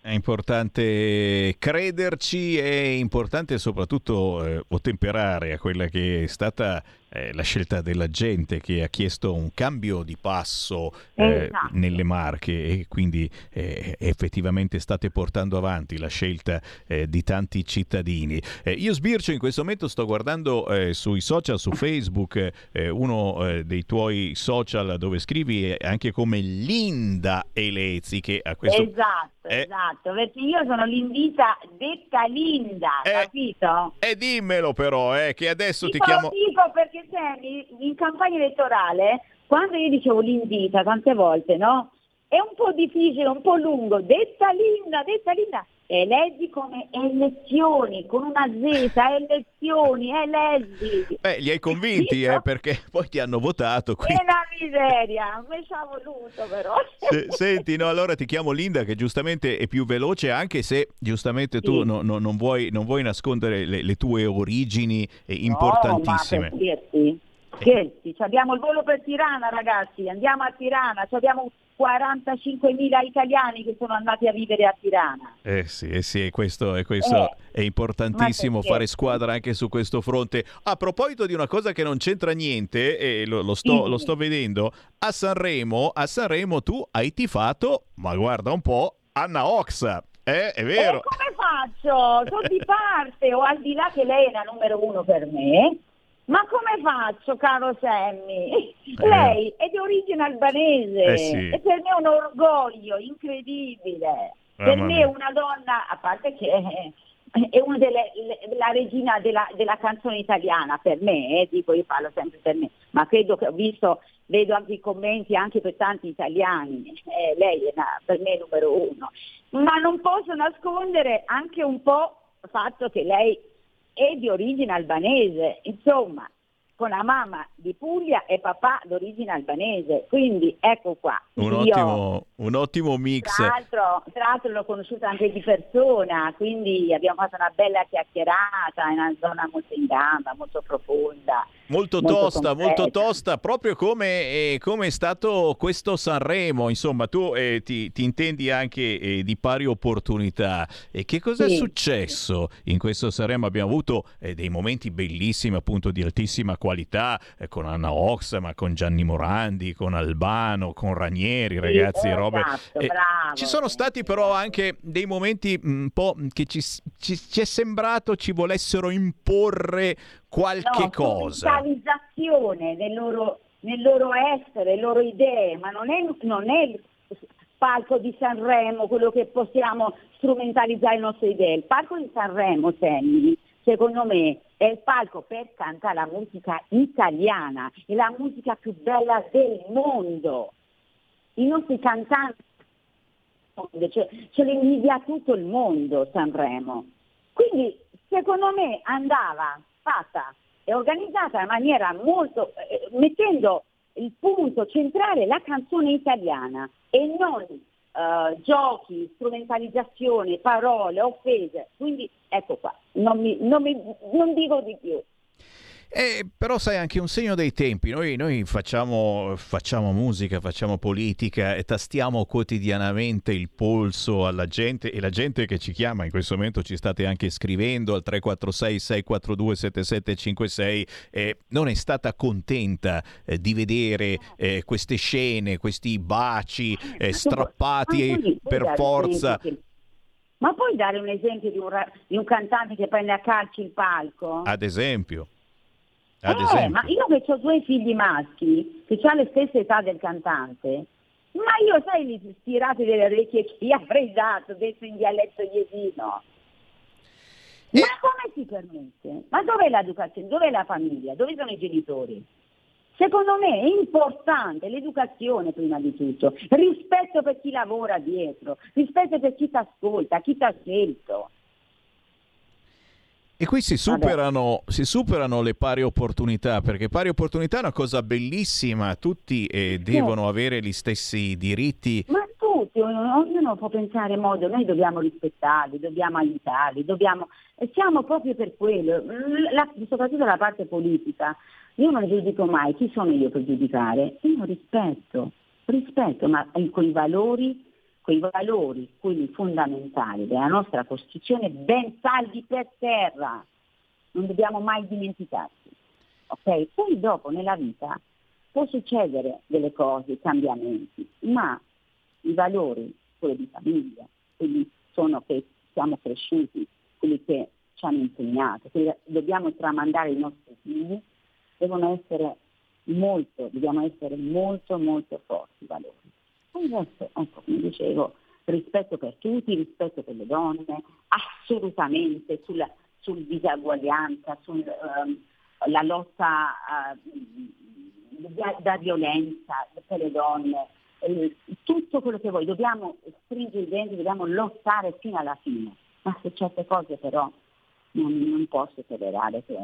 È importante crederci, è importante soprattutto eh, ottemperare a quella che è stata eh, la scelta della gente che ha chiesto un cambio di passo eh, Esatto. nelle Marche e quindi eh, effettivamente state portando avanti la scelta eh, di tanti cittadini. Eh, io sbircio in questo momento, sto guardando eh, sui social, su Facebook, uno dei tuoi social dove scrivi anche come Linda Elezi che a questo... Esatto, esatto, perché io sono l'indita detta Linda, capito? E dimmelo però, eh, che adesso ti Dico, chiamo... dico perché senti, in campagna elettorale, quando io dicevo l'indita tante volte, no? È un po' difficile, un po' lungo, detta Linda, detta Linda. E leggi come elezioni, con una Z, elezioni, e leggi. Beh, li hai convinti, eh, perché [laughs] poi ti hanno votato. Che quindi- una miseria, mi ci ha voluto però. Se- senti, no, allora ti chiamo Linda che giustamente è più veloce anche se giustamente tu Sì. no- no- non, vuoi, non vuoi nascondere le, le tue origini eh, No, importantissime. ma per scherzi, scherzi, abbiamo il volo per Tirana ragazzi, andiamo a Tirana, Ci abbiamo 45.000 italiani che sono andati a vivere a Tirana. Eh sì, eh sì, questo, e questo Eh, è importantissimo fare squadra anche su questo fronte. A proposito di una cosa che non c'entra niente, e lo, lo sto, Sì. lo sto vedendo, a Sanremo, a Sanremo tu hai tifato, ma guarda un po', Anna Oxa. Eh, è vero. E come faccio? Sono di parte, o al di là che lei è la numero uno per me, ma come faccio, caro Sammy? Lei è di origine albanese Eh sì. e per me è un orgoglio incredibile. per Mamma me è una donna, a parte che è una delle le- la regina della, della canzone italiana per me, eh, dico io parlo sempre per me, ma credo che ho visto, vedo anche i commenti anche per tanti italiani, eh, lei è una- per me è numero uno, ma non posso nascondere anche un po' il fatto che lei è di origine albanese, insomma, con la mamma di Puglia e papà d'origine albanese, quindi ecco qua. Un Io- ottimo, un ottimo mix. tra l'altro, tra l'altro l'ho conosciuta anche di persona, quindi abbiamo fatto una bella chiacchierata in una zona molto in gamba, molto profonda. Molto molto tosta, molto concreta. tosta, proprio come, eh, come è stato questo Sanremo. Insomma, tu eh, ti, ti intendi anche eh, di pari opportunità. E che cosa è Sì. successo in questo Sanremo? Abbiamo avuto eh, dei momenti bellissimi, appunto, di altissima qualità, eh, con Anna Ox, ma con Gianni Morandi, con Albano, con Ranieri, ragazzi, eh, robe. esatto, Eh, bravo. ci sono stati però anche dei momenti mm, un po' che ci, ci- ci è sembrato ci volessero imporre qualche no, cosa. nel loro, nel loro essere, le loro idee, ma non è, non è il palco di Sanremo quello che possiamo strumentalizzare le nostre idee. Il palco di Sanremo, Sammy, secondo me, è il palco per cantare la musica italiana, è la musica più bella del mondo. I nostri cantanti ce, ce le invidia tutto il mondo Sanremo. Quindi secondo me andava fatta e organizzata in maniera molto, eh, mettendo il punto centrale la canzone italiana e non eh, giochi, strumentalizzazione, parole, offese. Quindi ecco qua, non, mi- non mi- non dico di più. Eh, però sai anche un segno dei tempi, noi, noi facciamo, facciamo musica, facciamo politica e tastiamo quotidianamente il polso alla gente e la gente che ci chiama in questo momento ci state anche scrivendo al 346 642 7756 eh, non è stata contenta eh, di vedere eh, queste scene, questi baci eh, strappati puoi per forza. Ma puoi dare un esempio di un, ra- di un cantante che prende a calci il palco? Ad esempio. Eh, esempio. ma io che ho due figli maschi, che hanno le stesse età del cantante, ma io sai gli stirati delle orecchie che gli avrei dato, detto in dialetto iesino. Eh. Ma come si permette? Ma dov'è l'educazione? Dov'è la famiglia? Dove sono i genitori? Secondo me è importante l'educazione prima di tutto, rispetto per chi lavora dietro, rispetto per chi ti ascolta, chi ti ha scelto. E qui si superano, si superano le pari opportunità, perché pari opportunità è una cosa bellissima, tutti eh, devono avere gli stessi diritti. Ma tutti, ognuno può pensare modo, noi dobbiamo rispettarli, dobbiamo aiutarli, dobbiamo, e siamo proprio per quello, la- soprattutto la parte politica. Io non giudico mai, chi sono io per giudicare? Io rispetto, rispetto, ma in quei valori, quei valori, quelli fondamentali della nostra Costituzione, ben saldi per terra. Non dobbiamo mai dimenticarci. ok? Poi dopo nella vita può succedere delle cose, cambiamenti, ma i valori, quelli di famiglia, quelli sono che siamo cresciuti, quelli che ci hanno insegnato, che dobbiamo tramandare ai nostri figli, devono essere molto, dobbiamo essere molto molto forti i valori. Adesso, ecco, come dicevo, rispetto per tutti, rispetto per le donne, assolutamente sulla, sul disaguaglianza, sulla ehm, lotta uh, da, da, violenza per le donne, eh, tutto quello che vuoi, dobbiamo stringere i denti, dobbiamo lottare fino alla fine, ma su certe cose però non, non posso tollerare che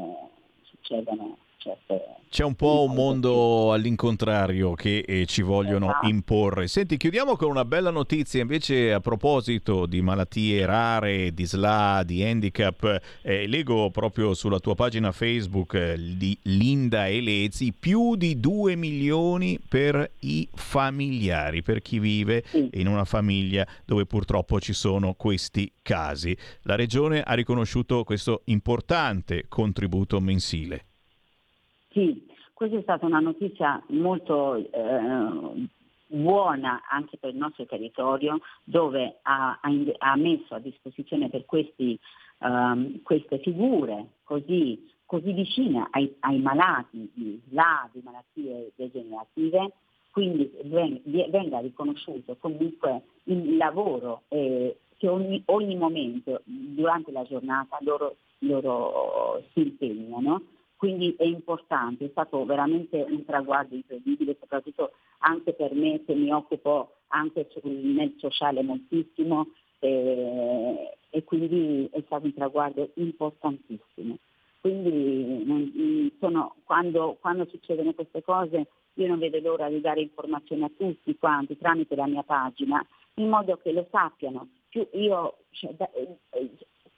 succedano certe... C'è un po' un mondo all'incontrario che eh, ci vogliono Esatto. imporre. Senti, chiudiamo con una bella notizia invece a proposito di malattie rare, di SLA, di handicap. Eh, leggo proprio sulla tua pagina Facebook eh, di Linda Elezi più di 2 milioni per i familiari, per chi vive in una famiglia dove purtroppo ci sono questi casi. La regione ha riconosciuto questo importante contributo mensile. Sì, questa è stata una notizia molto eh, buona anche per il nostro territorio dove ha, ha messo a disposizione per questi, ehm, queste figure così, così vicine ai, ai malati di di malattie degenerative, quindi ven- venga riconosciuto comunque il lavoro eh, che ogni, ogni momento durante la giornata loro, loro si impegnano quindi è importante, è stato veramente un traguardo incredibile, soprattutto anche per me che mi occupo anche nel sociale moltissimo eh, e quindi è stato un traguardo importantissimo. Quindi non- sono- quando, quando succedono queste cose io non vedo l'ora di dare informazioni a tutti quanti tramite la mia pagina, in modo che lo sappiano. Io, cioè, da- eh,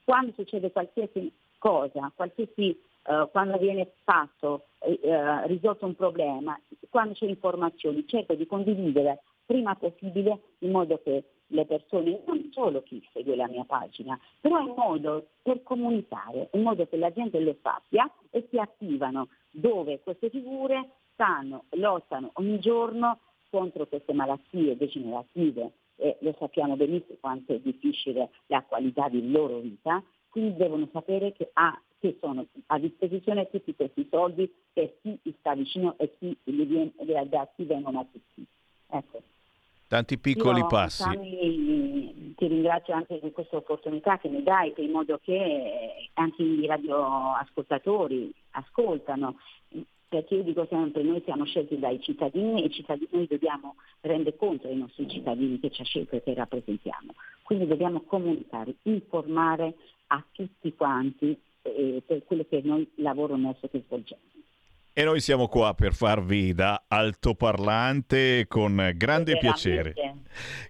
quando succede qualsiasi cosa, qualsiasi eh, quando viene fatto, eh, eh, risolto un problema, quando c'è informazioni, cerco di condividere prima possibile in modo che le persone, non solo chi segue la mia pagina, però in modo per comunicare, in modo che la gente lo sappia e si attivano dove queste figure stanno, lottano ogni giorno contro queste malattie degenerative. E lo sappiamo benissimo quanto è difficile la qualità di loro vita, quindi devono sapere che, ha- che sono a disposizione tutti questi soldi per chi sta vicino e chi li viene, da chi vengono assistiti. Ecco. Tanti piccoli Io, passi. Sami, ti ringrazio anche di questa opportunità che mi dai, in modo che anche i radioascoltatori ascoltano, perché io dico sempre noi siamo scelti dai cittadini e i cittadini noi dobbiamo rendere conto ai nostri cittadini che ci ha scelto e che rappresentiamo. Quindi dobbiamo comunicare, informare a tutti quanti eh, per quello che noi lavoro nostro che svolgiamo. E noi siamo qua per farvi da altoparlante con grande piacere.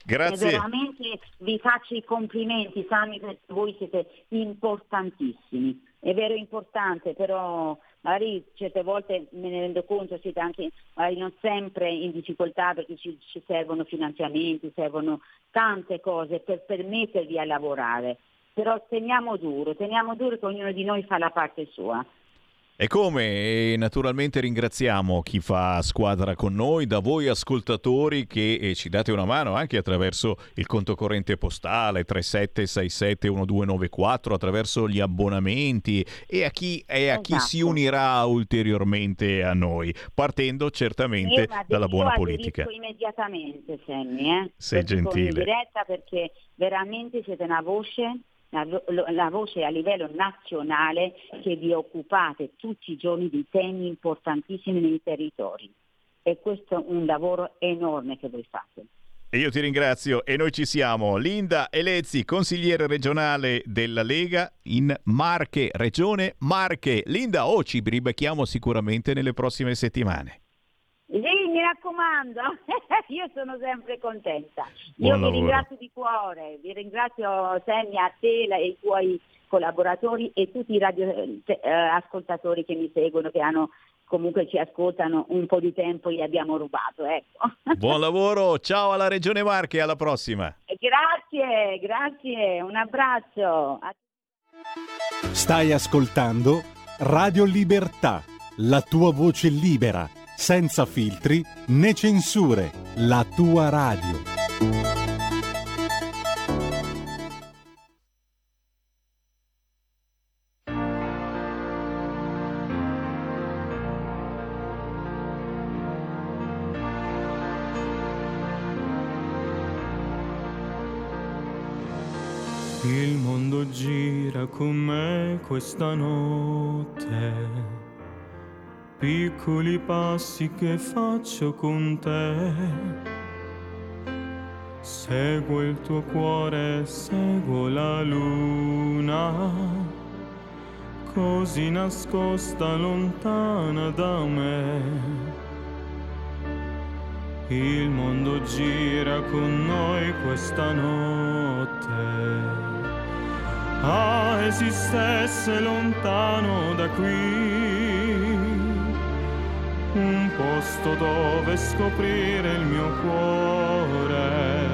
Grazie. Veramente vi faccio i complimenti, Sami, perché voi siete importantissimi. È vero importante, però magari certe volte me ne rendo conto, siete anche magari non sempre in difficoltà perché ci, ci servono finanziamenti, servono tante cose per permettervi a lavorare. Però teniamo duro, teniamo duro che ognuno di noi fa la parte sua. E come? E naturalmente ringraziamo chi fa squadra con noi, da voi ascoltatori che ci date una mano anche attraverso il conto corrente postale 37671294, attraverso gli abbonamenti e a chi, e a chi si Esatto. unirà ulteriormente a noi, partendo certamente Io adesco- dalla buona io politica. aderisco immediatamente, Sammy, eh? Sei dico in gentile. diretta perché veramente siete una voce, la, la voce a livello nazionale che vi occupate tutti i giorni di temi importantissimi nei territori. E questo è un lavoro enorme che voi fate. E io ti ringrazio e noi ci siamo. Linda Elezzi, consigliere regionale della Lega in Marche, regione Marche. Linda, oh, ci ribecchiamo sicuramente nelle prossime settimane. Mi raccomando, [laughs] io sono sempre contenta. Io vi ringrazio di cuore, vi ringrazio Sammy, a te e i tuoi collaboratori e tutti i radioascoltatori che mi seguono, che hanno comunque ci ascoltano un po' di tempo e gli abbiamo rubato. Ecco. [laughs] Buon lavoro, ciao alla regione Marche, alla prossima. grazie, grazie, un abbraccio. Stai ascoltando Radio Libertà, la tua voce libera, senza filtri né censure, la tua radio. Il mondo gira con me questa notte, piccoli passi che faccio con te. Seguo il tuo cuore, seguo la luna, così nascosta lontana da me. Il mondo gira con noi questa notte. Ah, esistesse lontano da qui un posto dove scoprire il mio cuore,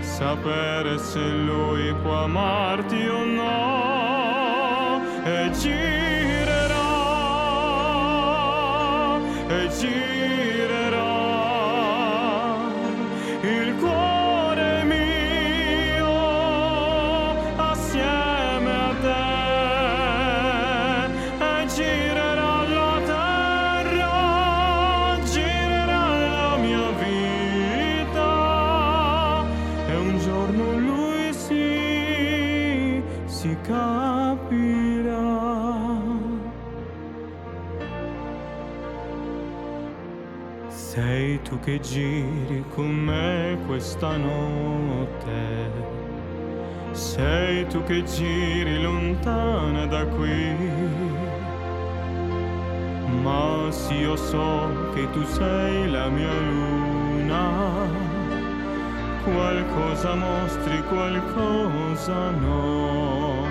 sapere se lui può amarti o no, e girerà, e girerà il cuore mio assieme a te e girerà che giri con me questa notte, sei tu che giri lontana da qui, ma sì io so che tu sei la mia luna, qualcosa mostri, qualcosa no.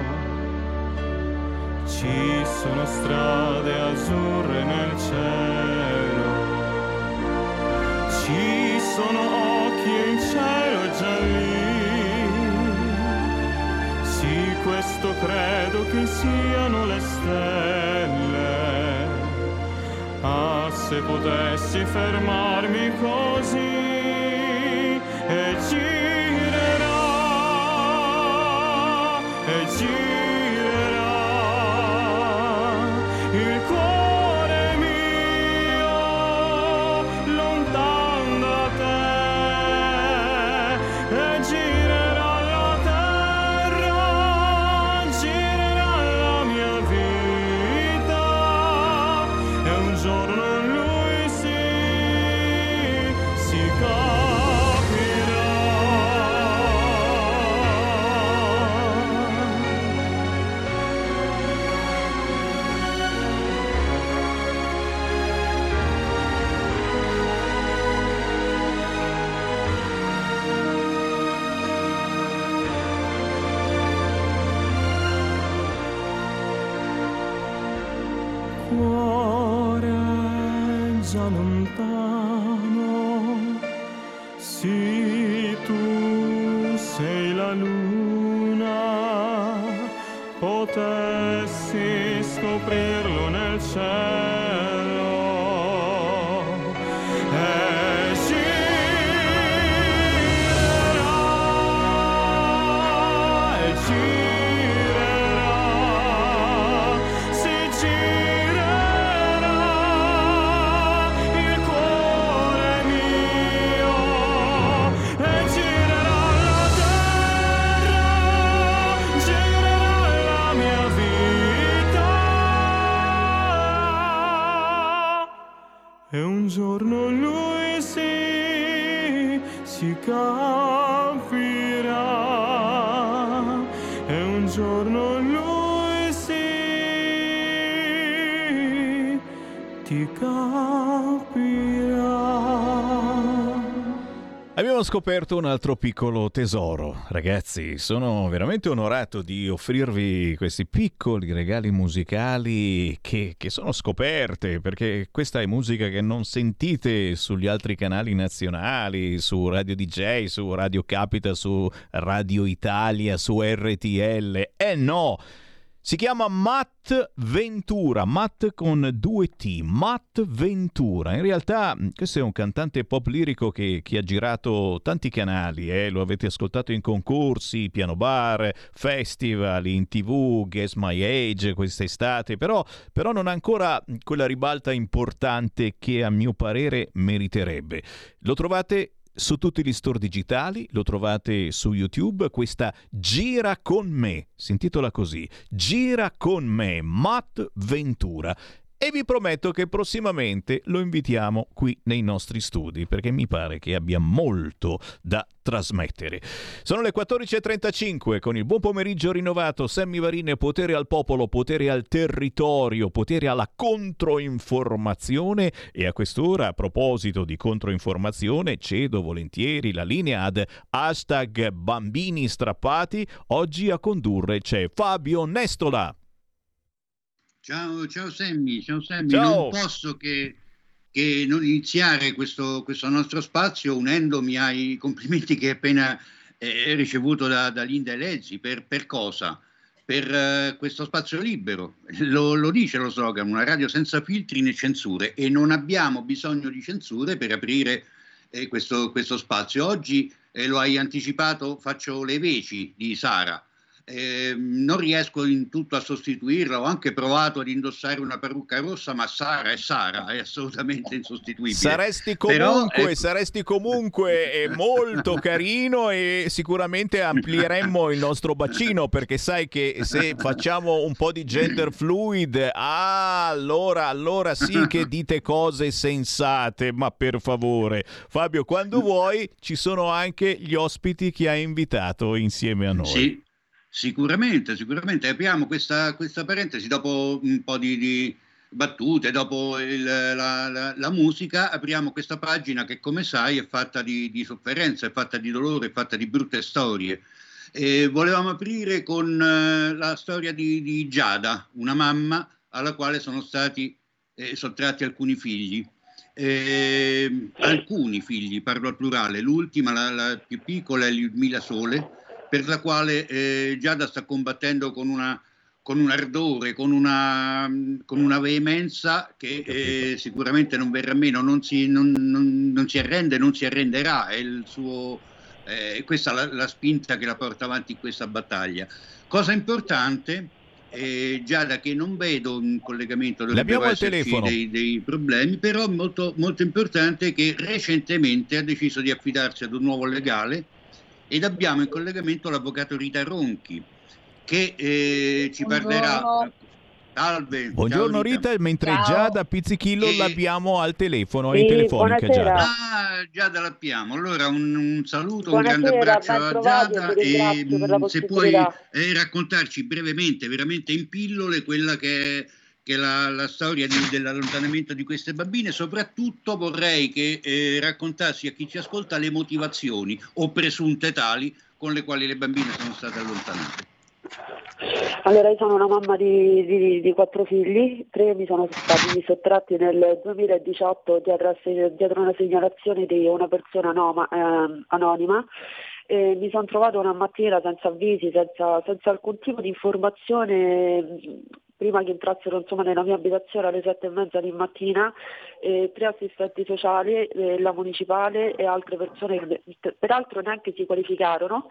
Ci sono strade azzurre nel cielo sono occhi il cielo lì. Sì, questo credo che siano le stelle. Ah, se potessi fermarmi così e girerà, e girerà Scoperto un altro piccolo tesoro. Ragazzi, sono veramente onorato di offrirvi questi piccoli regali musicali che, che sono scoperte, perché questa è musica che non sentite sugli altri canali nazionali, su Radio DJ, su Radio Capita, su Radio Italia, su RTL. Eh no! Si chiama Matt Ventura, Matt con due T, Matt Ventura. In realtà mm, questo è un cantante pop lirico che, che ha girato tanti canali, eh? lo avete ascoltato in concorsi, piano bar, festival, in tv, Guess My Age quest'estate, però, però non ha ancora quella ribalta importante che a mio parere meriterebbe. Lo trovate su tutti gli store digitali, lo trovate su YouTube, questa Gira con me, si intitola così, Gira con me, Matt Ventura e vi prometto che prossimamente lo invitiamo qui nei nostri studi perché mi pare che abbia molto da trasmettere. Sono le 14.35 con il buon pomeriggio rinnovato, Sammy Varine, potere al popolo, potere al territorio, potere alla controinformazione e a quest'ora a proposito di controinformazione cedo volentieri la linea ad hashtag bambini strappati, oggi a condurre c'è Fabio Nestola. Ciao, ciao Sammy, ciao Sammy. Ciao. Non posso che, che non iniziare questo, questo nostro spazio unendomi ai complimenti che hai appena eh, ricevuto da, da Linda Elezzi. Per, per cosa? Per eh, questo spazio libero. Lo, lo dice lo slogan, una radio senza filtri né censure e non abbiamo bisogno di censure per aprire eh, questo, questo spazio. Oggi eh, lo hai anticipato, faccio le veci di Sara. Eh, non riesco in tutto a sostituirla, ho anche provato ad indossare una parrucca rossa, ma Sara è Sara, è assolutamente insostituibile. Saresti Però, comunque, ecco, saresti comunque [laughs] eh, molto carino e sicuramente amplieremmo il nostro bacino perché sai che se facciamo un po' di gender fluid, ah, allora, allora sì che dite cose sensate, ma per favore. Fabio, quando vuoi ci sono anche gli ospiti che hai invitato insieme a noi. Sì, sicuramente, sicuramente. Apriamo questa, questa parentesi dopo un po' di, di battute, dopo il- la, la- la musica, apriamo questa pagina che come sai è fatta di, di sofferenza, è fatta di dolore, è fatta di brutte storie. E volevamo aprire con eh, la storia di, di Giada, una mamma alla quale sono stati eh, sottratti alcuni figli. Eh, alcuni figli, parlo al plurale, l'ultima, la, la più piccola è Ludmila Sole, per la quale eh, Giada sta combattendo con, una, con un ardore, con una, con una veemenza che eh, sicuramente non verrà meno, non si, non- non- non si arrende, non si arrenderà, è il suo, eh, questa la, la spinta che la porta avanti in questa battaglia. Cosa importante, eh, Giada che non vedo in collegamento, dovrebbero esserci dei, dei problemi, però molto, molto importante è che recentemente ha deciso di affidarsi ad un nuovo legale ed abbiamo in collegamento l'avvocato Rita Ronchi che eh, ci parlerà. Salve. Buongiorno ciao Rita, mentre Ciao. Giada Pizzicillo E- l'abbiamo al telefono, è Sì, in telefonica buonasera. Giada. Ah, Giada l'abbiamo. Allora un, un saluto, Buonasera, un grande abbraccio ben a trovati, Giada la mm, se puoi eh, raccontarci brevemente, veramente in pillole, quella che è, che la, la storia di- dell'allontanamento di queste bambine. Soprattutto vorrei che eh, raccontassi a chi ci ascolta le motivazioni o presunte tali con le quali le bambine sono state allontanate. Allora, io sono una mamma di, di- di quattro figli, tre mi sono stati sottratti nel 2018 dietro, a dietro una segnalazione di una persona anoma- ehm, anonima. E mi sono trovato una mattina senza avvisi, senza, senza alcun tipo di informazione, prima che entrassero insomma, nella mia abitazione alle sette e mezza di mattina, eh, tre assistenti sociali, eh, la municipale e altre persone che per- peraltro neanche si qualificarono.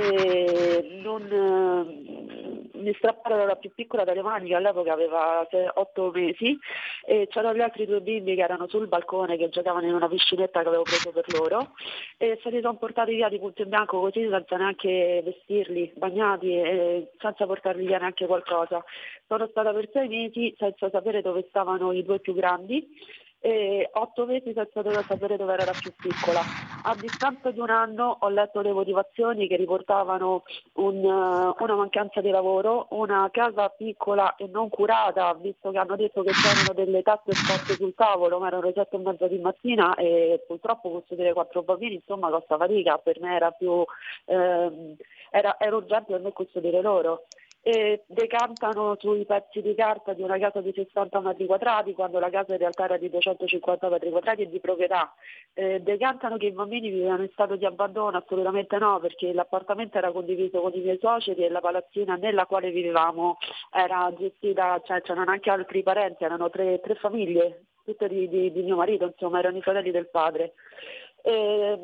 E non, eh, mi strapparono la più piccola dalle mani che all'epoca aveva 8 mesi e c'erano gli altri due bimbi che erano sul balcone che giocavano in una piscinetta che avevo preso per loro e se li sono portati via di punto in bianco così senza neanche vestirli, bagnati e senza portargli via neanche qualcosa. Sono stata per sei mesi senza sapere dove stavano i due più grandi e otto mesi senza dover sapere dove era la più piccola. A distanza di un anno ho letto le motivazioni che riportavano un, eh, una mancanza di lavoro, una casa piccola e non curata, visto che hanno detto che c'erano delle tasse esposte sul tavolo, ma erano sette e mezza di mattina e purtroppo posso dire quattro bambini, insomma costa fatica, per me era più ehm, era, era urgente per me custodire loro. E decantano sui pezzi di carta di una casa di 60 metri quadrati quando la casa in realtà era di 250 metri quadrati e di proprietà. Eh, decantano che i bambini vivevano in stato di abbandono, assolutamente no, perché l'appartamento era condiviso con i miei suoceri e la palazzina nella quale vivevamo era gestita, cioè c'erano anche altri parenti, erano tre, tre famiglie, tutte di, di, di mio marito, insomma, erano i fratelli del padre. E,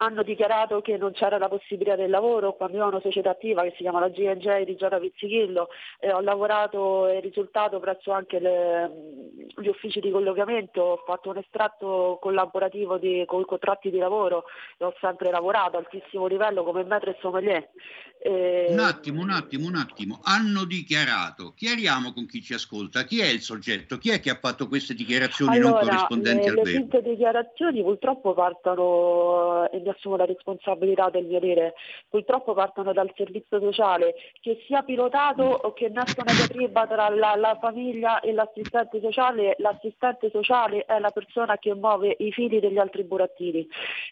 hanno dichiarato che non c'era la possibilità del lavoro, quando io ho una società attiva che si chiama la G&J di Giada Pizzichillo e ho lavorato e risultato presso anche le, gli uffici di collocamento, ho fatto un estratto collaborativo di, con i contratti di lavoro e ho sempre lavorato a altissimo livello come maître e sommelier. E... Un attimo, un attimo, un attimo. Hanno dichiarato, chiariamo con chi ci ascolta, chi è il soggetto, chi è che ha fatto queste dichiarazioni allora, non corrispondenti le, al le vero? finte dichiarazioni purtroppo partono e mi assumo la responsabilità del mio dire, purtroppo partono dal servizio sociale che sia pilotato o che nasca una diatriba tra la, la famiglia e l'assistente sociale, l'assistente sociale è la persona che muove i fili degli altri burattini.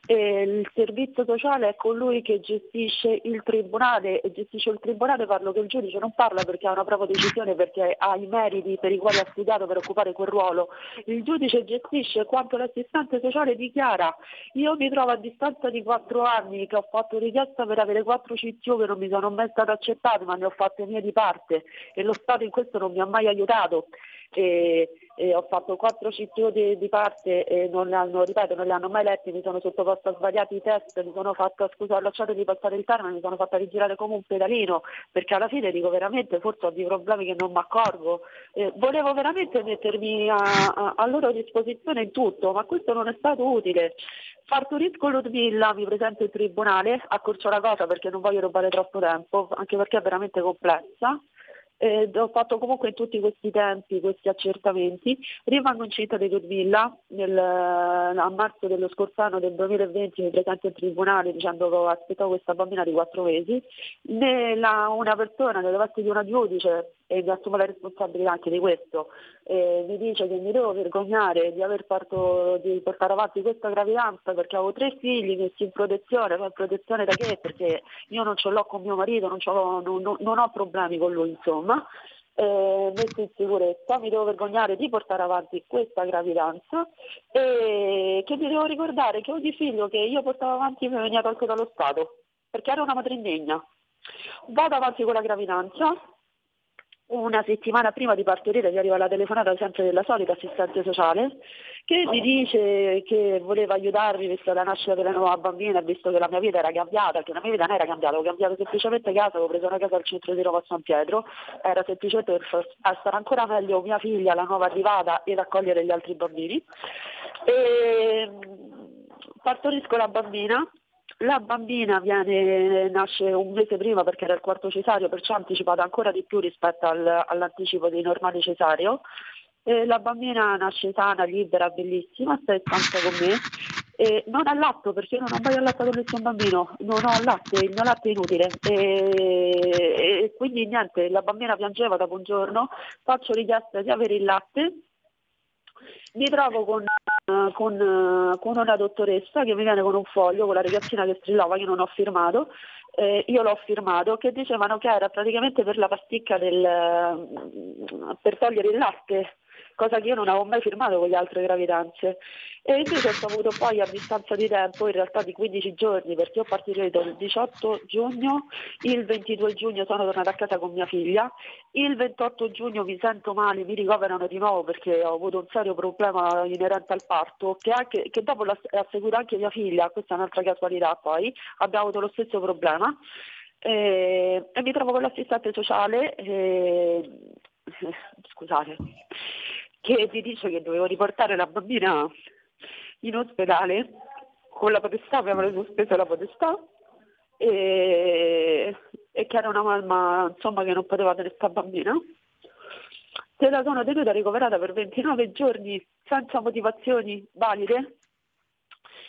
E il servizio sociale è colui che gestisce il tribunale e gestisce il tribunale parlo che il giudice non parla perché ha una propria decisione perché ha i meriti per i quali ha studiato per occupare quel ruolo. Il giudice gestisce quanto l'assistente sociale dichiara. Io mi trovo a distanza di quattro anni che ho fatto richiesta per avere quattro CTO che non mi sono mai state accettate ma ne ho fatte mie di parte e lo Stato in questo non mi ha mai aiutato. E, e ho fatto quattro CTO di, di parte e non, le hanno, ripeto, non li hanno mai letti, mi sono sottoposta a svariati test, mi sono fatta, scusa, ho lasciato di passare il termine, mi sono fatta rigirare come un pedalino, perché alla fine dico veramente, forse ho dei problemi che non mi accorgo. Eh, volevo veramente mettermi a, a, a loro disposizione in tutto, ma questo non è stato utile. Partorisco Ludmilla, mi presento in tribunale, accorcio la cosa perché non voglio rubare troppo tempo, anche perché è veramente complessa. Eh, ho fatto comunque in tutti questi tempi questi accertamenti, rimango incinta di Ludmilla nel, a marzo dello scorso anno del 2020 mi presento in tribunale dicendo che aspettavo questa bambina di quattro mesi, Nella, una persona nelle vesti di una giudice e mi assumo la responsabilità anche di questo, eh, mi dice che mi devo vergognare di aver fatto, di portare avanti questa gravidanza perché avevo tre figli messi in protezione, ma in protezione da che? Perché io non ce l'ho con mio marito, non, non, non, non ho problemi con lui insomma, eh, messo in sicurezza, mi devo vergognare di portare avanti questa gravidanza e che mi devo ricordare che ogni figlio che io portavo avanti mi veniva tolto dallo Stato, perché era una madre indegna. Vado avanti con la gravidanza, una settimana prima di partorire mi arriva la telefonata sempre della solita assistente sociale che mi dice che voleva aiutarmi visto la nascita della nuova bambina visto che la mia vita era cambiata, che la mia vita non era cambiata, avevo cambiato semplicemente casa, avevo preso una casa al centro di Roma a San Pietro, era semplicemente per far stare ancora meglio mia figlia, la nuova arrivata ed accogliere gli altri bambini. E partorisco la bambina la bambina viene, nasce un mese prima perché era il quarto cesario, perciò anticipata ancora di più rispetto al, all'anticipo dei normali cesario. E la bambina nasce sana, libera, bellissima, sta in stanza con me. E non ha latte perché io non ho mai allattato nessun bambino, non ho latte, il mio latte è inutile. E, e quindi niente, la bambina piangeva dopo un giorno, faccio richiesta di avere il latte mi trovo con, uh, con, uh, con, una dottoressa che mi viene con un foglio con la ragazzina che strillava che non ho firmato, eh, io l'ho firmato, che dicevano che era praticamente per la pasticca del, uh, per togliere il latte cosa che io non avevo mai firmato con le altre gravidanze. E invece ho saputo poi a distanza di tempo, in realtà di 15 giorni, perché io partirito il 18 giugno, il 22 giugno sono tornata a casa con mia figlia, il 28 giugno mi sento male, mi ricoverano di nuovo perché ho avuto un serio problema inerente al parto, che, anche, che dopo seguito anche mia figlia, questa è un'altra casualità poi, abbiamo avuto lo stesso problema. E, e mi trovo con l'assistente sociale, e, [laughs] scusate, che mi dice che dovevo riportare la bambina in ospedale con la potestà, avevano sospeso la potestà e, e, che era una mamma insomma, che non poteva tenere questa bambina. Se la sono tenuta ricoverata per 29 giorni senza motivazioni valide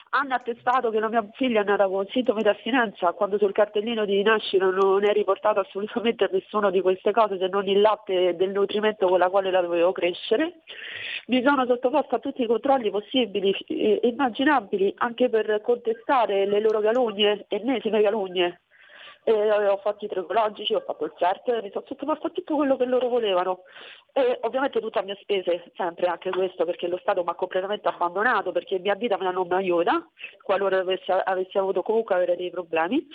hanno attestato che la mia figlia è nata con sintomi di assinenza quando sul cartellino di nascita non è riportato assolutamente [laughs] nessuna di queste cose se non il latte del nutrimento con la quale la dovevo crescere. Mi sono sottoposta a tutti i controlli possibili e immaginabili anche per contestare le loro calunnie, ennesime calunnie E ho fatto i tricologici, ho fatto il CERT, mi sono sottoposto a tutto quello che loro volevano. E ovviamente tutto a mie spese, sempre anche questo, perché lo Stato mi ha completamente abbandonato, perché mia vita non mi aiuta, qualora avessi, avessi avuto comunque avere dei problemi.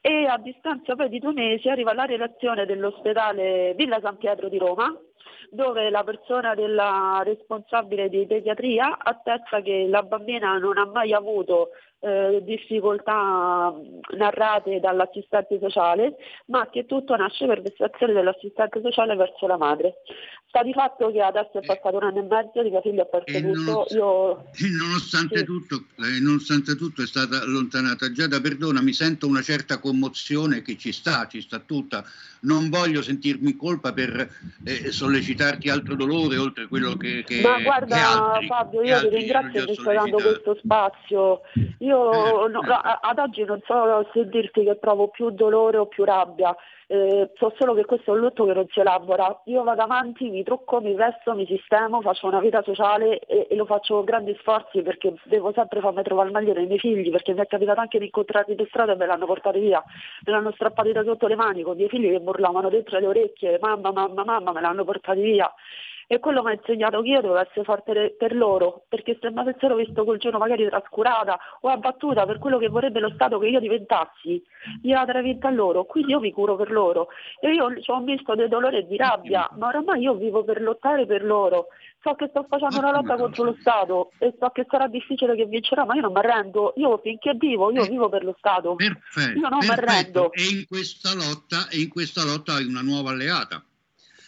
E a distanza poi di due mesi arriva la relazione dell'ospedale Villa San Pietro di Roma, dove la persona della responsabile di pediatria attesta che la bambina non ha mai avuto eh, difficoltà narrate dall'assistente sociale, ma che tutto nasce per vessazione dell'assistente sociale verso la madre. Sta di fatto che adesso è passato un anno e mezzo di mia figlia ha perso E tutto. non- Io E nonostante, Sì. tutto, eh, nonostante tutto è stata allontanata. Giada, perdona, mi sento una certa commozione che ci sta, ci sta tutta. Non voglio sentirmi in colpa per eh, sollecitarti altro dolore oltre quello che, che, Ma che guarda altri, Fabio, che io ti ringrazio che mi stai dando questo spazio. Io no, a- ad oggi non so se dirti che provo più dolore o più rabbia, Eh, so solo che questo è un lutto che non si elabora. Io vado avanti, mi trucco, mi vesto, mi sistemo, faccio una vita sociale e, e lo faccio con grandi sforzi perché devo sempre farmi trovare meglio dei miei figli, perché mi è capitato anche di incontrarli per strada e me l'hanno portati via, me l'hanno strappati da sotto le mani con i miei figli che mi urlavano dentro le orecchie, mamma, mamma, mamma, me l'hanno portati via. E quello mi ha insegnato che io devo essere forte per loro, perché se mi avessero visto quel giorno magari trascurata o abbattuta per quello che vorrebbe lo Stato che io diventassi, gliela darei vinta a loro, quindi io mi curo per loro. E io ho visto dei dolori e di rabbia, ma oramai io vivo per lottare per loro. So che sto facendo una lotta contro lo Stato e so che sarà difficile che vincerà, ma io non mi arrendo. Io finché vivo, io vivo per lo Stato. Perfetto, io non mi arrendo. E in questa lotta, e in questa lotta hai una nuova alleata.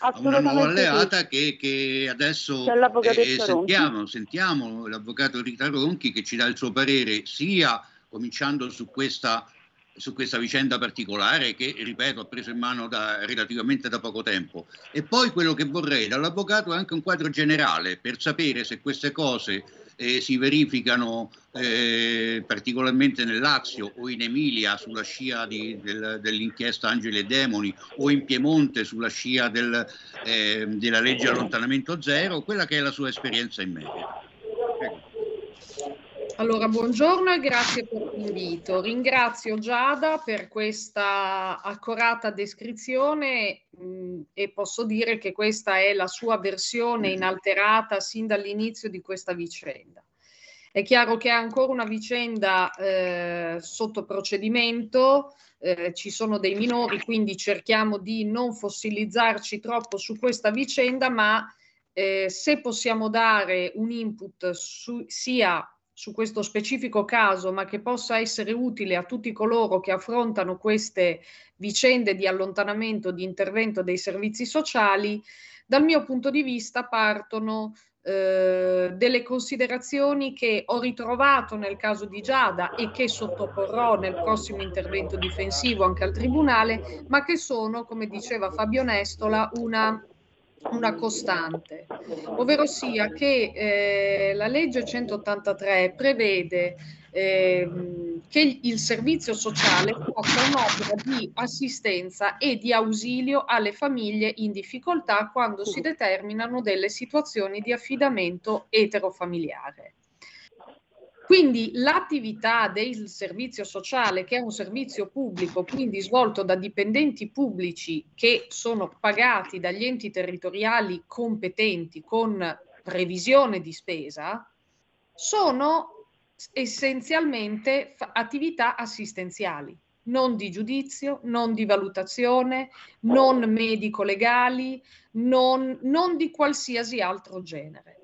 Una Assolutamente nuova sì. alleata che, che adesso eh, Ronchi. sentiamo, sentiamo l'avvocato Rita Ronchi che ci dà il suo parere sia cominciando su questa, su questa vicenda particolare che, ripeto, ha preso in mano da, relativamente da poco tempo. E poi quello che vorrei dall'avvocato è anche un quadro generale per sapere se queste cose eh, si verificano eh, particolarmente nel Lazio o in Emilia sulla scia di- del- dell'inchiesta Angeli e Demoni o in Piemonte sulla scia del, eh, della legge allontanamento zero, quella che è la sua esperienza in media. Allora, buongiorno e grazie per l'invito. Ringrazio Giada per questa accurata descrizione mh, e posso dire che questa è la sua versione inalterata sin dall'inizio di questa vicenda. È chiaro che è ancora una vicenda eh, sotto procedimento, eh, ci sono dei minori, quindi cerchiamo di non fossilizzarci troppo su questa vicenda, ma eh, se possiamo dare un input su- sia su questo specifico caso, ma che possa essere utile a tutti coloro che affrontano queste vicende di allontanamento, di intervento dei servizi sociali, dal mio punto di vista partono eh, delle considerazioni che ho ritrovato nel caso di Giada e che sottoporrò nel prossimo intervento difensivo anche al Tribunale, ma che sono, come diceva Fabio Nestola, una una costante, ovvero sia che eh, la legge 183 prevede ehm, che il, servizio sociale faccia un'opera di assistenza e di ausilio alle famiglie in difficoltà quando si determinano delle situazioni di affidamento eterofamiliare. Quindi l'attività del servizio sociale, che è un servizio pubblico, quindi svolto da dipendenti pubblici che sono pagati dagli enti territoriali competenti con previsione di spesa, sono essenzialmente attività assistenziali, non di giudizio, non di valutazione, non medico-legali, non, non di qualsiasi altro genere.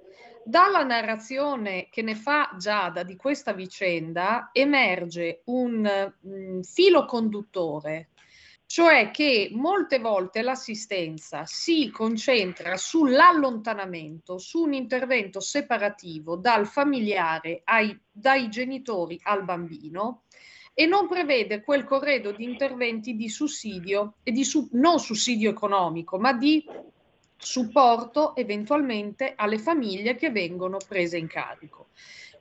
Dalla narrazione che ne fa Giada di questa vicenda emerge un mm, filo conduttore, cioè che molte volte l'assistenza si concentra sull'allontanamento, su un intervento separativo dal familiare ai- dai genitori al bambino e non prevede quel corredo di interventi di sussidio e di su- non sussidio economico, ma di supporto eventualmente alle famiglie che vengono prese in carico.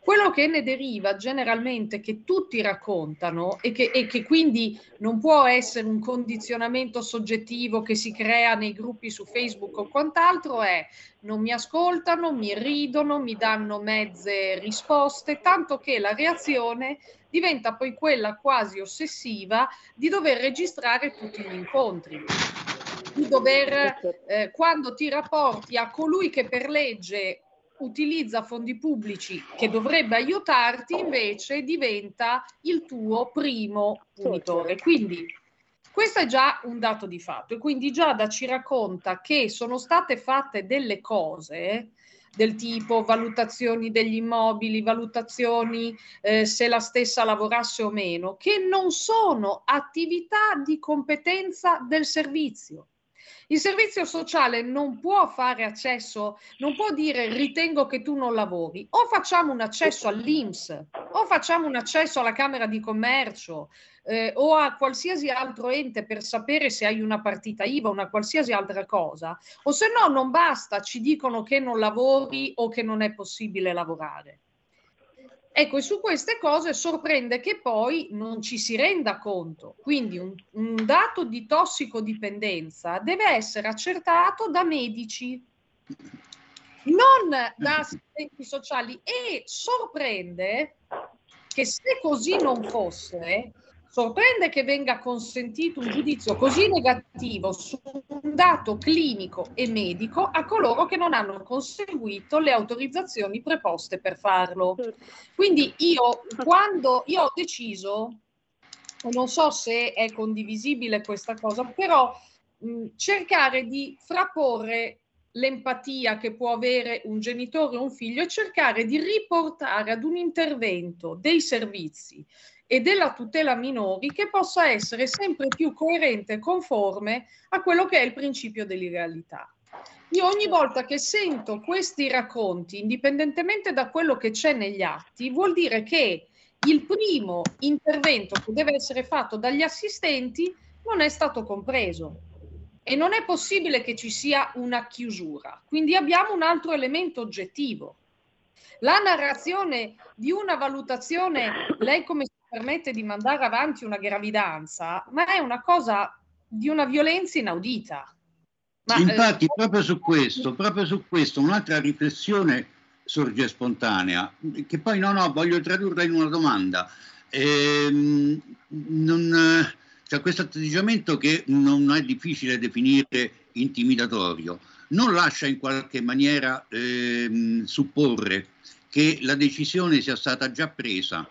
Quello che ne deriva generalmente, che tutti raccontano e che, e che quindi non può essere un condizionamento soggettivo che si crea nei gruppi su Facebook o quant'altro, è non mi ascoltano, mi ridono, mi danno mezze risposte, tanto che la reazione diventa poi quella quasi ossessiva di dover registrare tutti gli incontri di dover, eh, quando ti rapporti a colui che per legge utilizza fondi pubblici che dovrebbe aiutarti, invece diventa il tuo primo punitore. Quindi questo è già un dato di fatto e quindi Giada ci racconta che sono state fatte delle cose del tipo valutazioni degli immobili, valutazioni eh, se la stessa lavorasse o meno, che non sono attività di competenza del servizio. Il servizio sociale non può fare accesso, non può dire ritengo che tu non lavori, o facciamo un accesso all'INPS, o facciamo un accesso alla Camera di Commercio eh, o a qualsiasi altro ente per sapere se hai una partita IVA, una qualsiasi altra cosa, o se no non basta, ci dicono che non lavori o che non è possibile lavorare. Ecco, e su queste cose sorprende che poi non ci si renda conto. Quindi un, un dato di tossicodipendenza deve essere accertato da medici, non da assistenti sociali. E sorprende che se così non fosse, Sorprende che venga consentito un giudizio così negativo su un dato clinico e medico a coloro che non hanno conseguito le autorizzazioni preposte per farlo. Quindi io, quando io ho deciso, non so se è condivisibile questa cosa, però mh, cercare di frapporre l'empatia che può avere un genitore o un figlio e cercare di riportare ad un intervento dei servizi e della tutela minori che possa essere sempre più coerente e conforme a quello che è il principio dell'illegalità. Io ogni volta che sento questi racconti, indipendentemente da quello che c'è negli atti, vuol dire che il primo intervento che deve essere fatto dagli assistenti non è stato compreso e non è possibile che ci sia una chiusura. Quindi abbiamo un altro elemento oggettivo. La narrazione di una valutazione, lei come permette di mandare avanti una gravidanza, ma è una cosa di una violenza inaudita. Ma, eh, Infatti, eh, proprio su questo, proprio su questo, un'altra riflessione sorge spontanea, che poi no, no, voglio tradurla in una domanda. Ehm, non, cioè questo atteggiamento che non è difficile definire intimidatorio, non lascia in qualche maniera ehm, supporre che la decisione sia stata già presa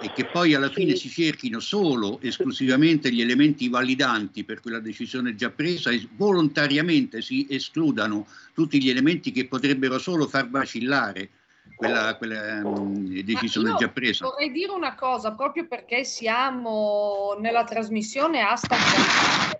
e che poi alla fine si cerchino solo esclusivamente gli elementi validanti per quella decisione già presa e volontariamente si escludano tutti gli elementi che potrebbero solo far vacillare quella, quella um, decisione già presa. Vorrei dire una cosa, proprio perché siamo nella trasmissione hashtag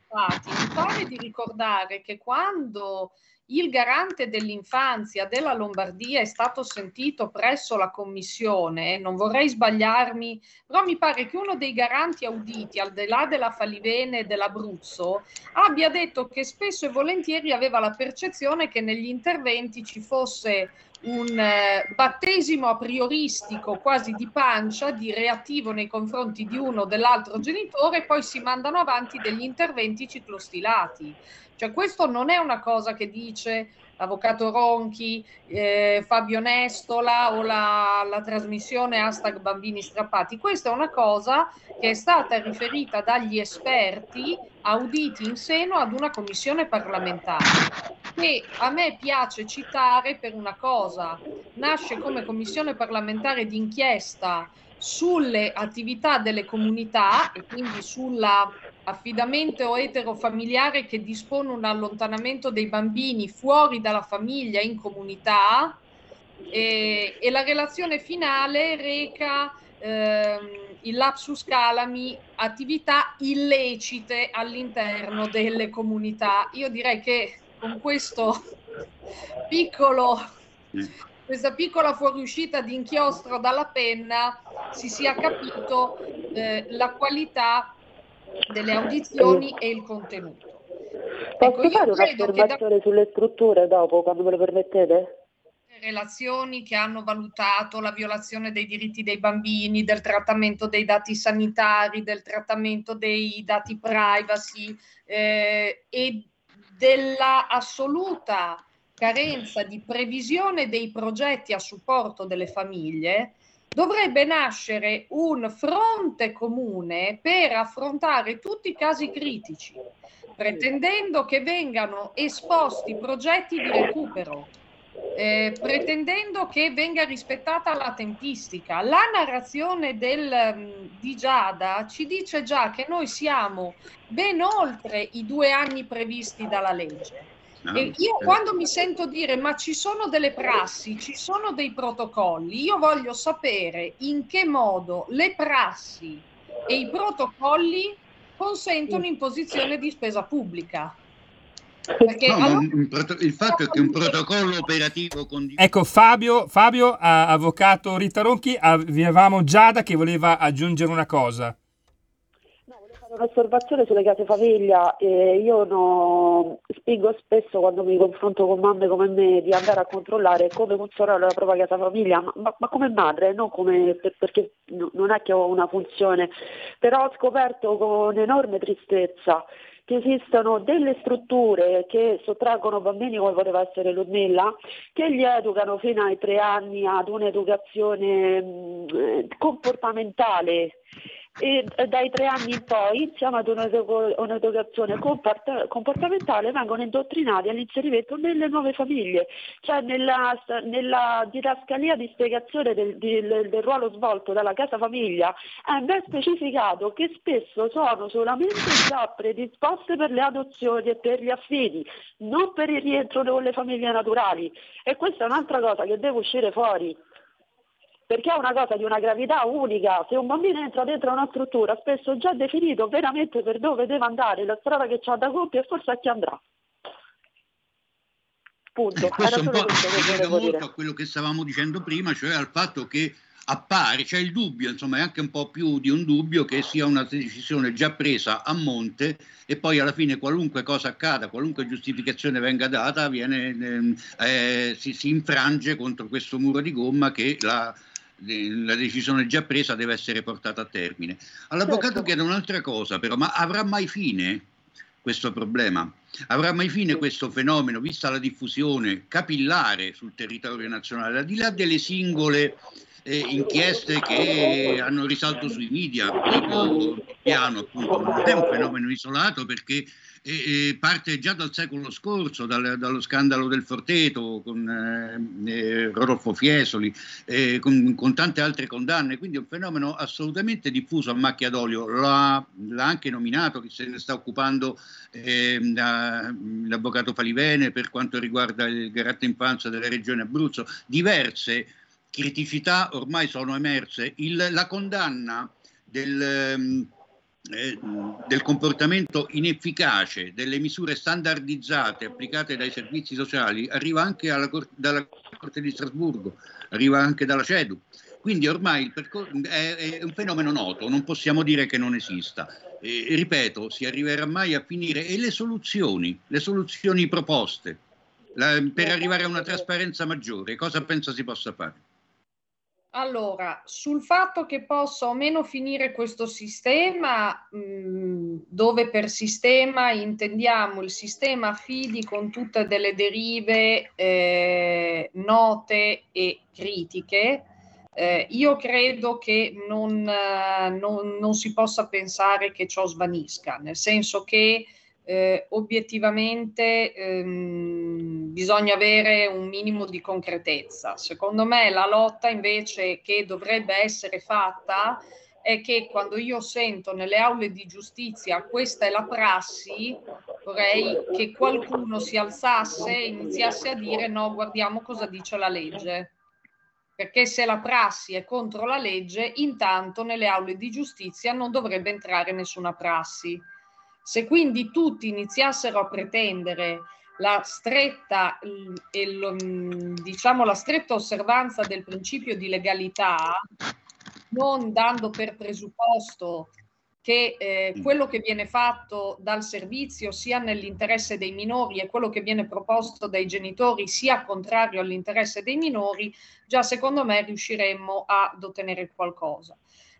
mi pare di ricordare che quando il garante dell'infanzia della Lombardia è stato sentito presso la commissione, non vorrei sbagliarmi, però mi pare che uno dei garanti auditi, al di là della Falivene e dell'Abruzzo, abbia detto che spesso e volentieri aveva la percezione che negli interventi ci fosse un eh, battesimo a prioristico quasi di pancia, di reattivo nei confronti di uno o dell'altro genitore, poi si mandano avanti degli interventi ciclostilati. Cioè questo non è una cosa che dice l'avvocato Ronchi, eh, Fabio Nestola o la, la, trasmissione hashtag bambini strappati. Questa è una cosa che è stata riferita dagli esperti auditi in seno ad una commissione parlamentare che a me piace citare per una cosa, nasce come commissione parlamentare d'inchiesta sulle attività delle comunità e quindi sulla affidamento eterofamiliare che dispone un allontanamento dei bambini fuori dalla famiglia in comunità e, e la relazione finale reca ehm, il lapsus calami attività illecite all'interno delle comunità. Io direi che con questo piccolo questa piccola fuoriuscita di inchiostro dalla penna si sia capito eh, la qualità delle audizioni e il contenuto. Posso ecco, fare un'affermazione da... sulle strutture dopo, quando me lo permettete? relazioni che hanno valutato la violazione dei diritti dei bambini, del trattamento dei dati sanitari, del trattamento dei dati privacy eh, e della assoluta carenza di previsione dei progetti a supporto delle famiglie, dovrebbe nascere un fronte comune per affrontare tutti i casi critici, pretendendo che vengano esposti progetti di recupero, eh, pretendendo che venga rispettata la tempistica. La narrazione del, mm, di Giada ci dice già che noi siamo ben oltre i due anni previsti dalla legge. E io eh. quando mi sento dire ma ci sono delle prassi, ci sono dei protocolli, io voglio sapere in che modo le prassi e i protocolli consentono imposizione di spesa pubblica. Perché No, allora- un- un proto- il fatto è che un protocollo operativo condiviso Ecco, Fabio, Fabio a- avvocato Rita Ronchi, avevamo Giada che voleva aggiungere una cosa. Un'osservazione sulle case famiglia. Eh, io no- spingo spesso quando mi confronto con mamme come me di andare a controllare come funziona la propria casa famiglia, ma, ma- come madre, non come per- perché no- non è che ho una funzione, però ho scoperto con enorme tristezza che esistono delle strutture che sottraggono bambini come poteva essere Ludmilla, che li educano fino ai tre anni ad un'educazione eh, comportamentale e dai tre anni in poi, insieme ad un'edu- un'educazione comport- comportamentale, vengono indottrinati all'inserimento nelle nuove famiglie, cioè nella, nella didascalia di spiegazione del, del- del ruolo svolto dalla casa famiglia è ben specificato che spesso sono solamente già predisposte per le adozioni e per gli affidi, non per il rientro con le famiglie naturali. E questa è un'altra cosa che deve uscire fuori perché è una cosa di una gravità unica. Se un bambino entra dentro una struttura, spesso già definito veramente per dove deve andare, la strada che c'ha da compiere e forse a chi andrà. Punto. Era Questo un solo po' questo che si lega volevo molto dire. a quello che stavamo dicendo prima, cioè al fatto che appare, c'è il dubbio, insomma è anche un po' più di un dubbio che sia una decisione già presa a monte e poi alla fine qualunque cosa accada, qualunque giustificazione venga data, viene, ehm, eh, si, si infrange contro questo muro di gomma che la, eh, la decisione già presa deve essere portata a termine. All'avvocato Certo. chiedo un'altra cosa, però, ma avrà mai fine questo problema? Avrà mai fine questo fenomeno, vista la diffusione capillare sul territorio nazionale, al di là delle singole eh, inchieste che hanno risalto sui media, tipo piano appunto, non è un fenomeno isolato perché eh, eh, parte già dal secolo scorso, dal- dallo scandalo del Forteto con eh, eh, Rodolfo Fiesoli, eh, con, con tante altre condanne, quindi è un fenomeno assolutamente diffuso a macchia d'olio, l'ha, l'ha anche nominato chi se ne sta occupando ehm, da- l'avvocato Falivene per quanto riguarda il garante infanzia della regione Abruzzo, diverse criticità ormai sono emerse, Il- la condanna del... ehm, eh, del comportamento inefficace, delle misure standardizzate applicate dai servizi sociali, arriva anche Cor- dalla Corte di Strasburgo, arriva anche dalla CEDU. Quindi ormai percor- è, è un fenomeno noto, non possiamo dire che non esista. E, ripeto, si arriverà mai a finire e le soluzioni, le soluzioni proposte la- per arrivare a una trasparenza maggiore, cosa pensa si possa fare? Allora, sul fatto che possa o meno finire questo sistema, mh, dove per sistema intendiamo il sistema FIDI con tutte delle derive eh, note e critiche, eh, io credo che non, eh, non- non si possa pensare che ciò svanisca, nel senso che eh, obiettivamente ehm, bisogna avere un minimo di concretezza. Secondo me la lotta invece che dovrebbe essere fatta è che quando io sento nelle aule di giustizia questa è la prassi, vorrei che qualcuno si alzasse e iniziasse a dire no, guardiamo cosa dice la legge. Perché se la prassi è contro la legge, intanto nelle aule di giustizia non dovrebbe entrare nessuna prassi. Se quindi tutti iniziassero a pretendere la stretta, mm, mm, diciamo la stretta osservanza del principio di legalità, non dando per presupposto che eh, quello che viene fatto dal servizio sia nell'interesse dei minori e quello che viene proposto dai genitori sia contrario all'interesse dei minori, già secondo me riusciremmo ad ottenere qualcosa.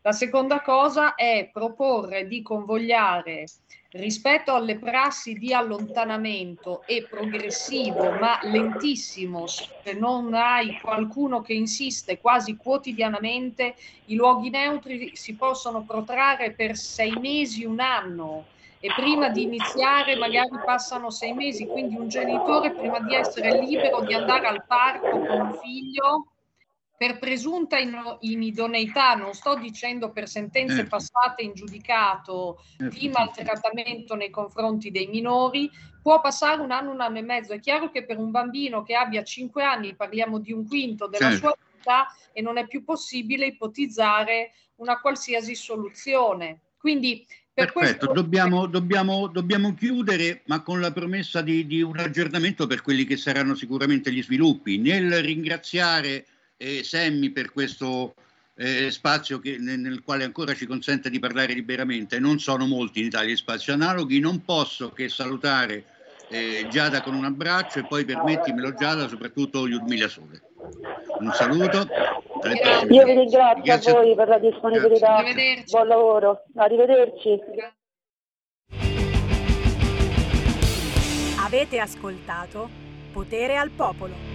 La seconda cosa è proporre di convogliare rispetto alle prassi di allontanamento e progressivo ma lentissimo, se non hai qualcuno che insiste quasi quotidianamente, i luoghi neutri si possono protrarre per sei mesi, un anno. E prima di iniziare magari passano sei mesi, quindi un genitore prima di essere libero di andare al parco con un figlio per presunta in- inidoneità, non sto dicendo per sentenze Certo. passate in giudicato Certo, di maltrattamento nei confronti dei minori, può passare un anno, un anno e mezzo. È chiaro che per un bambino che abbia 5 anni, parliamo di un quinto della Certo. sua vita e non è più possibile ipotizzare una qualsiasi soluzione. Quindi per Perfetto, questo dobbiamo, dobbiamo- dobbiamo chiudere, ma con la promessa di, di un aggiornamento per quelli che saranno sicuramente gli sviluppi. Nel ringraziare eh, Sammy per questo eh, spazio che- nel, nel quale ancora ci consente di parlare liberamente, non sono molti in Italia gli spazi analoghi, non posso che salutare eh, Giada con un abbraccio e poi permettimelo Giada, soprattutto Yudmila Sole. Un saluto. Io vi ringrazio Grazie a voi per la disponibilità. Buon lavoro. Arrivederci. Avete ascoltato Potere al Popolo.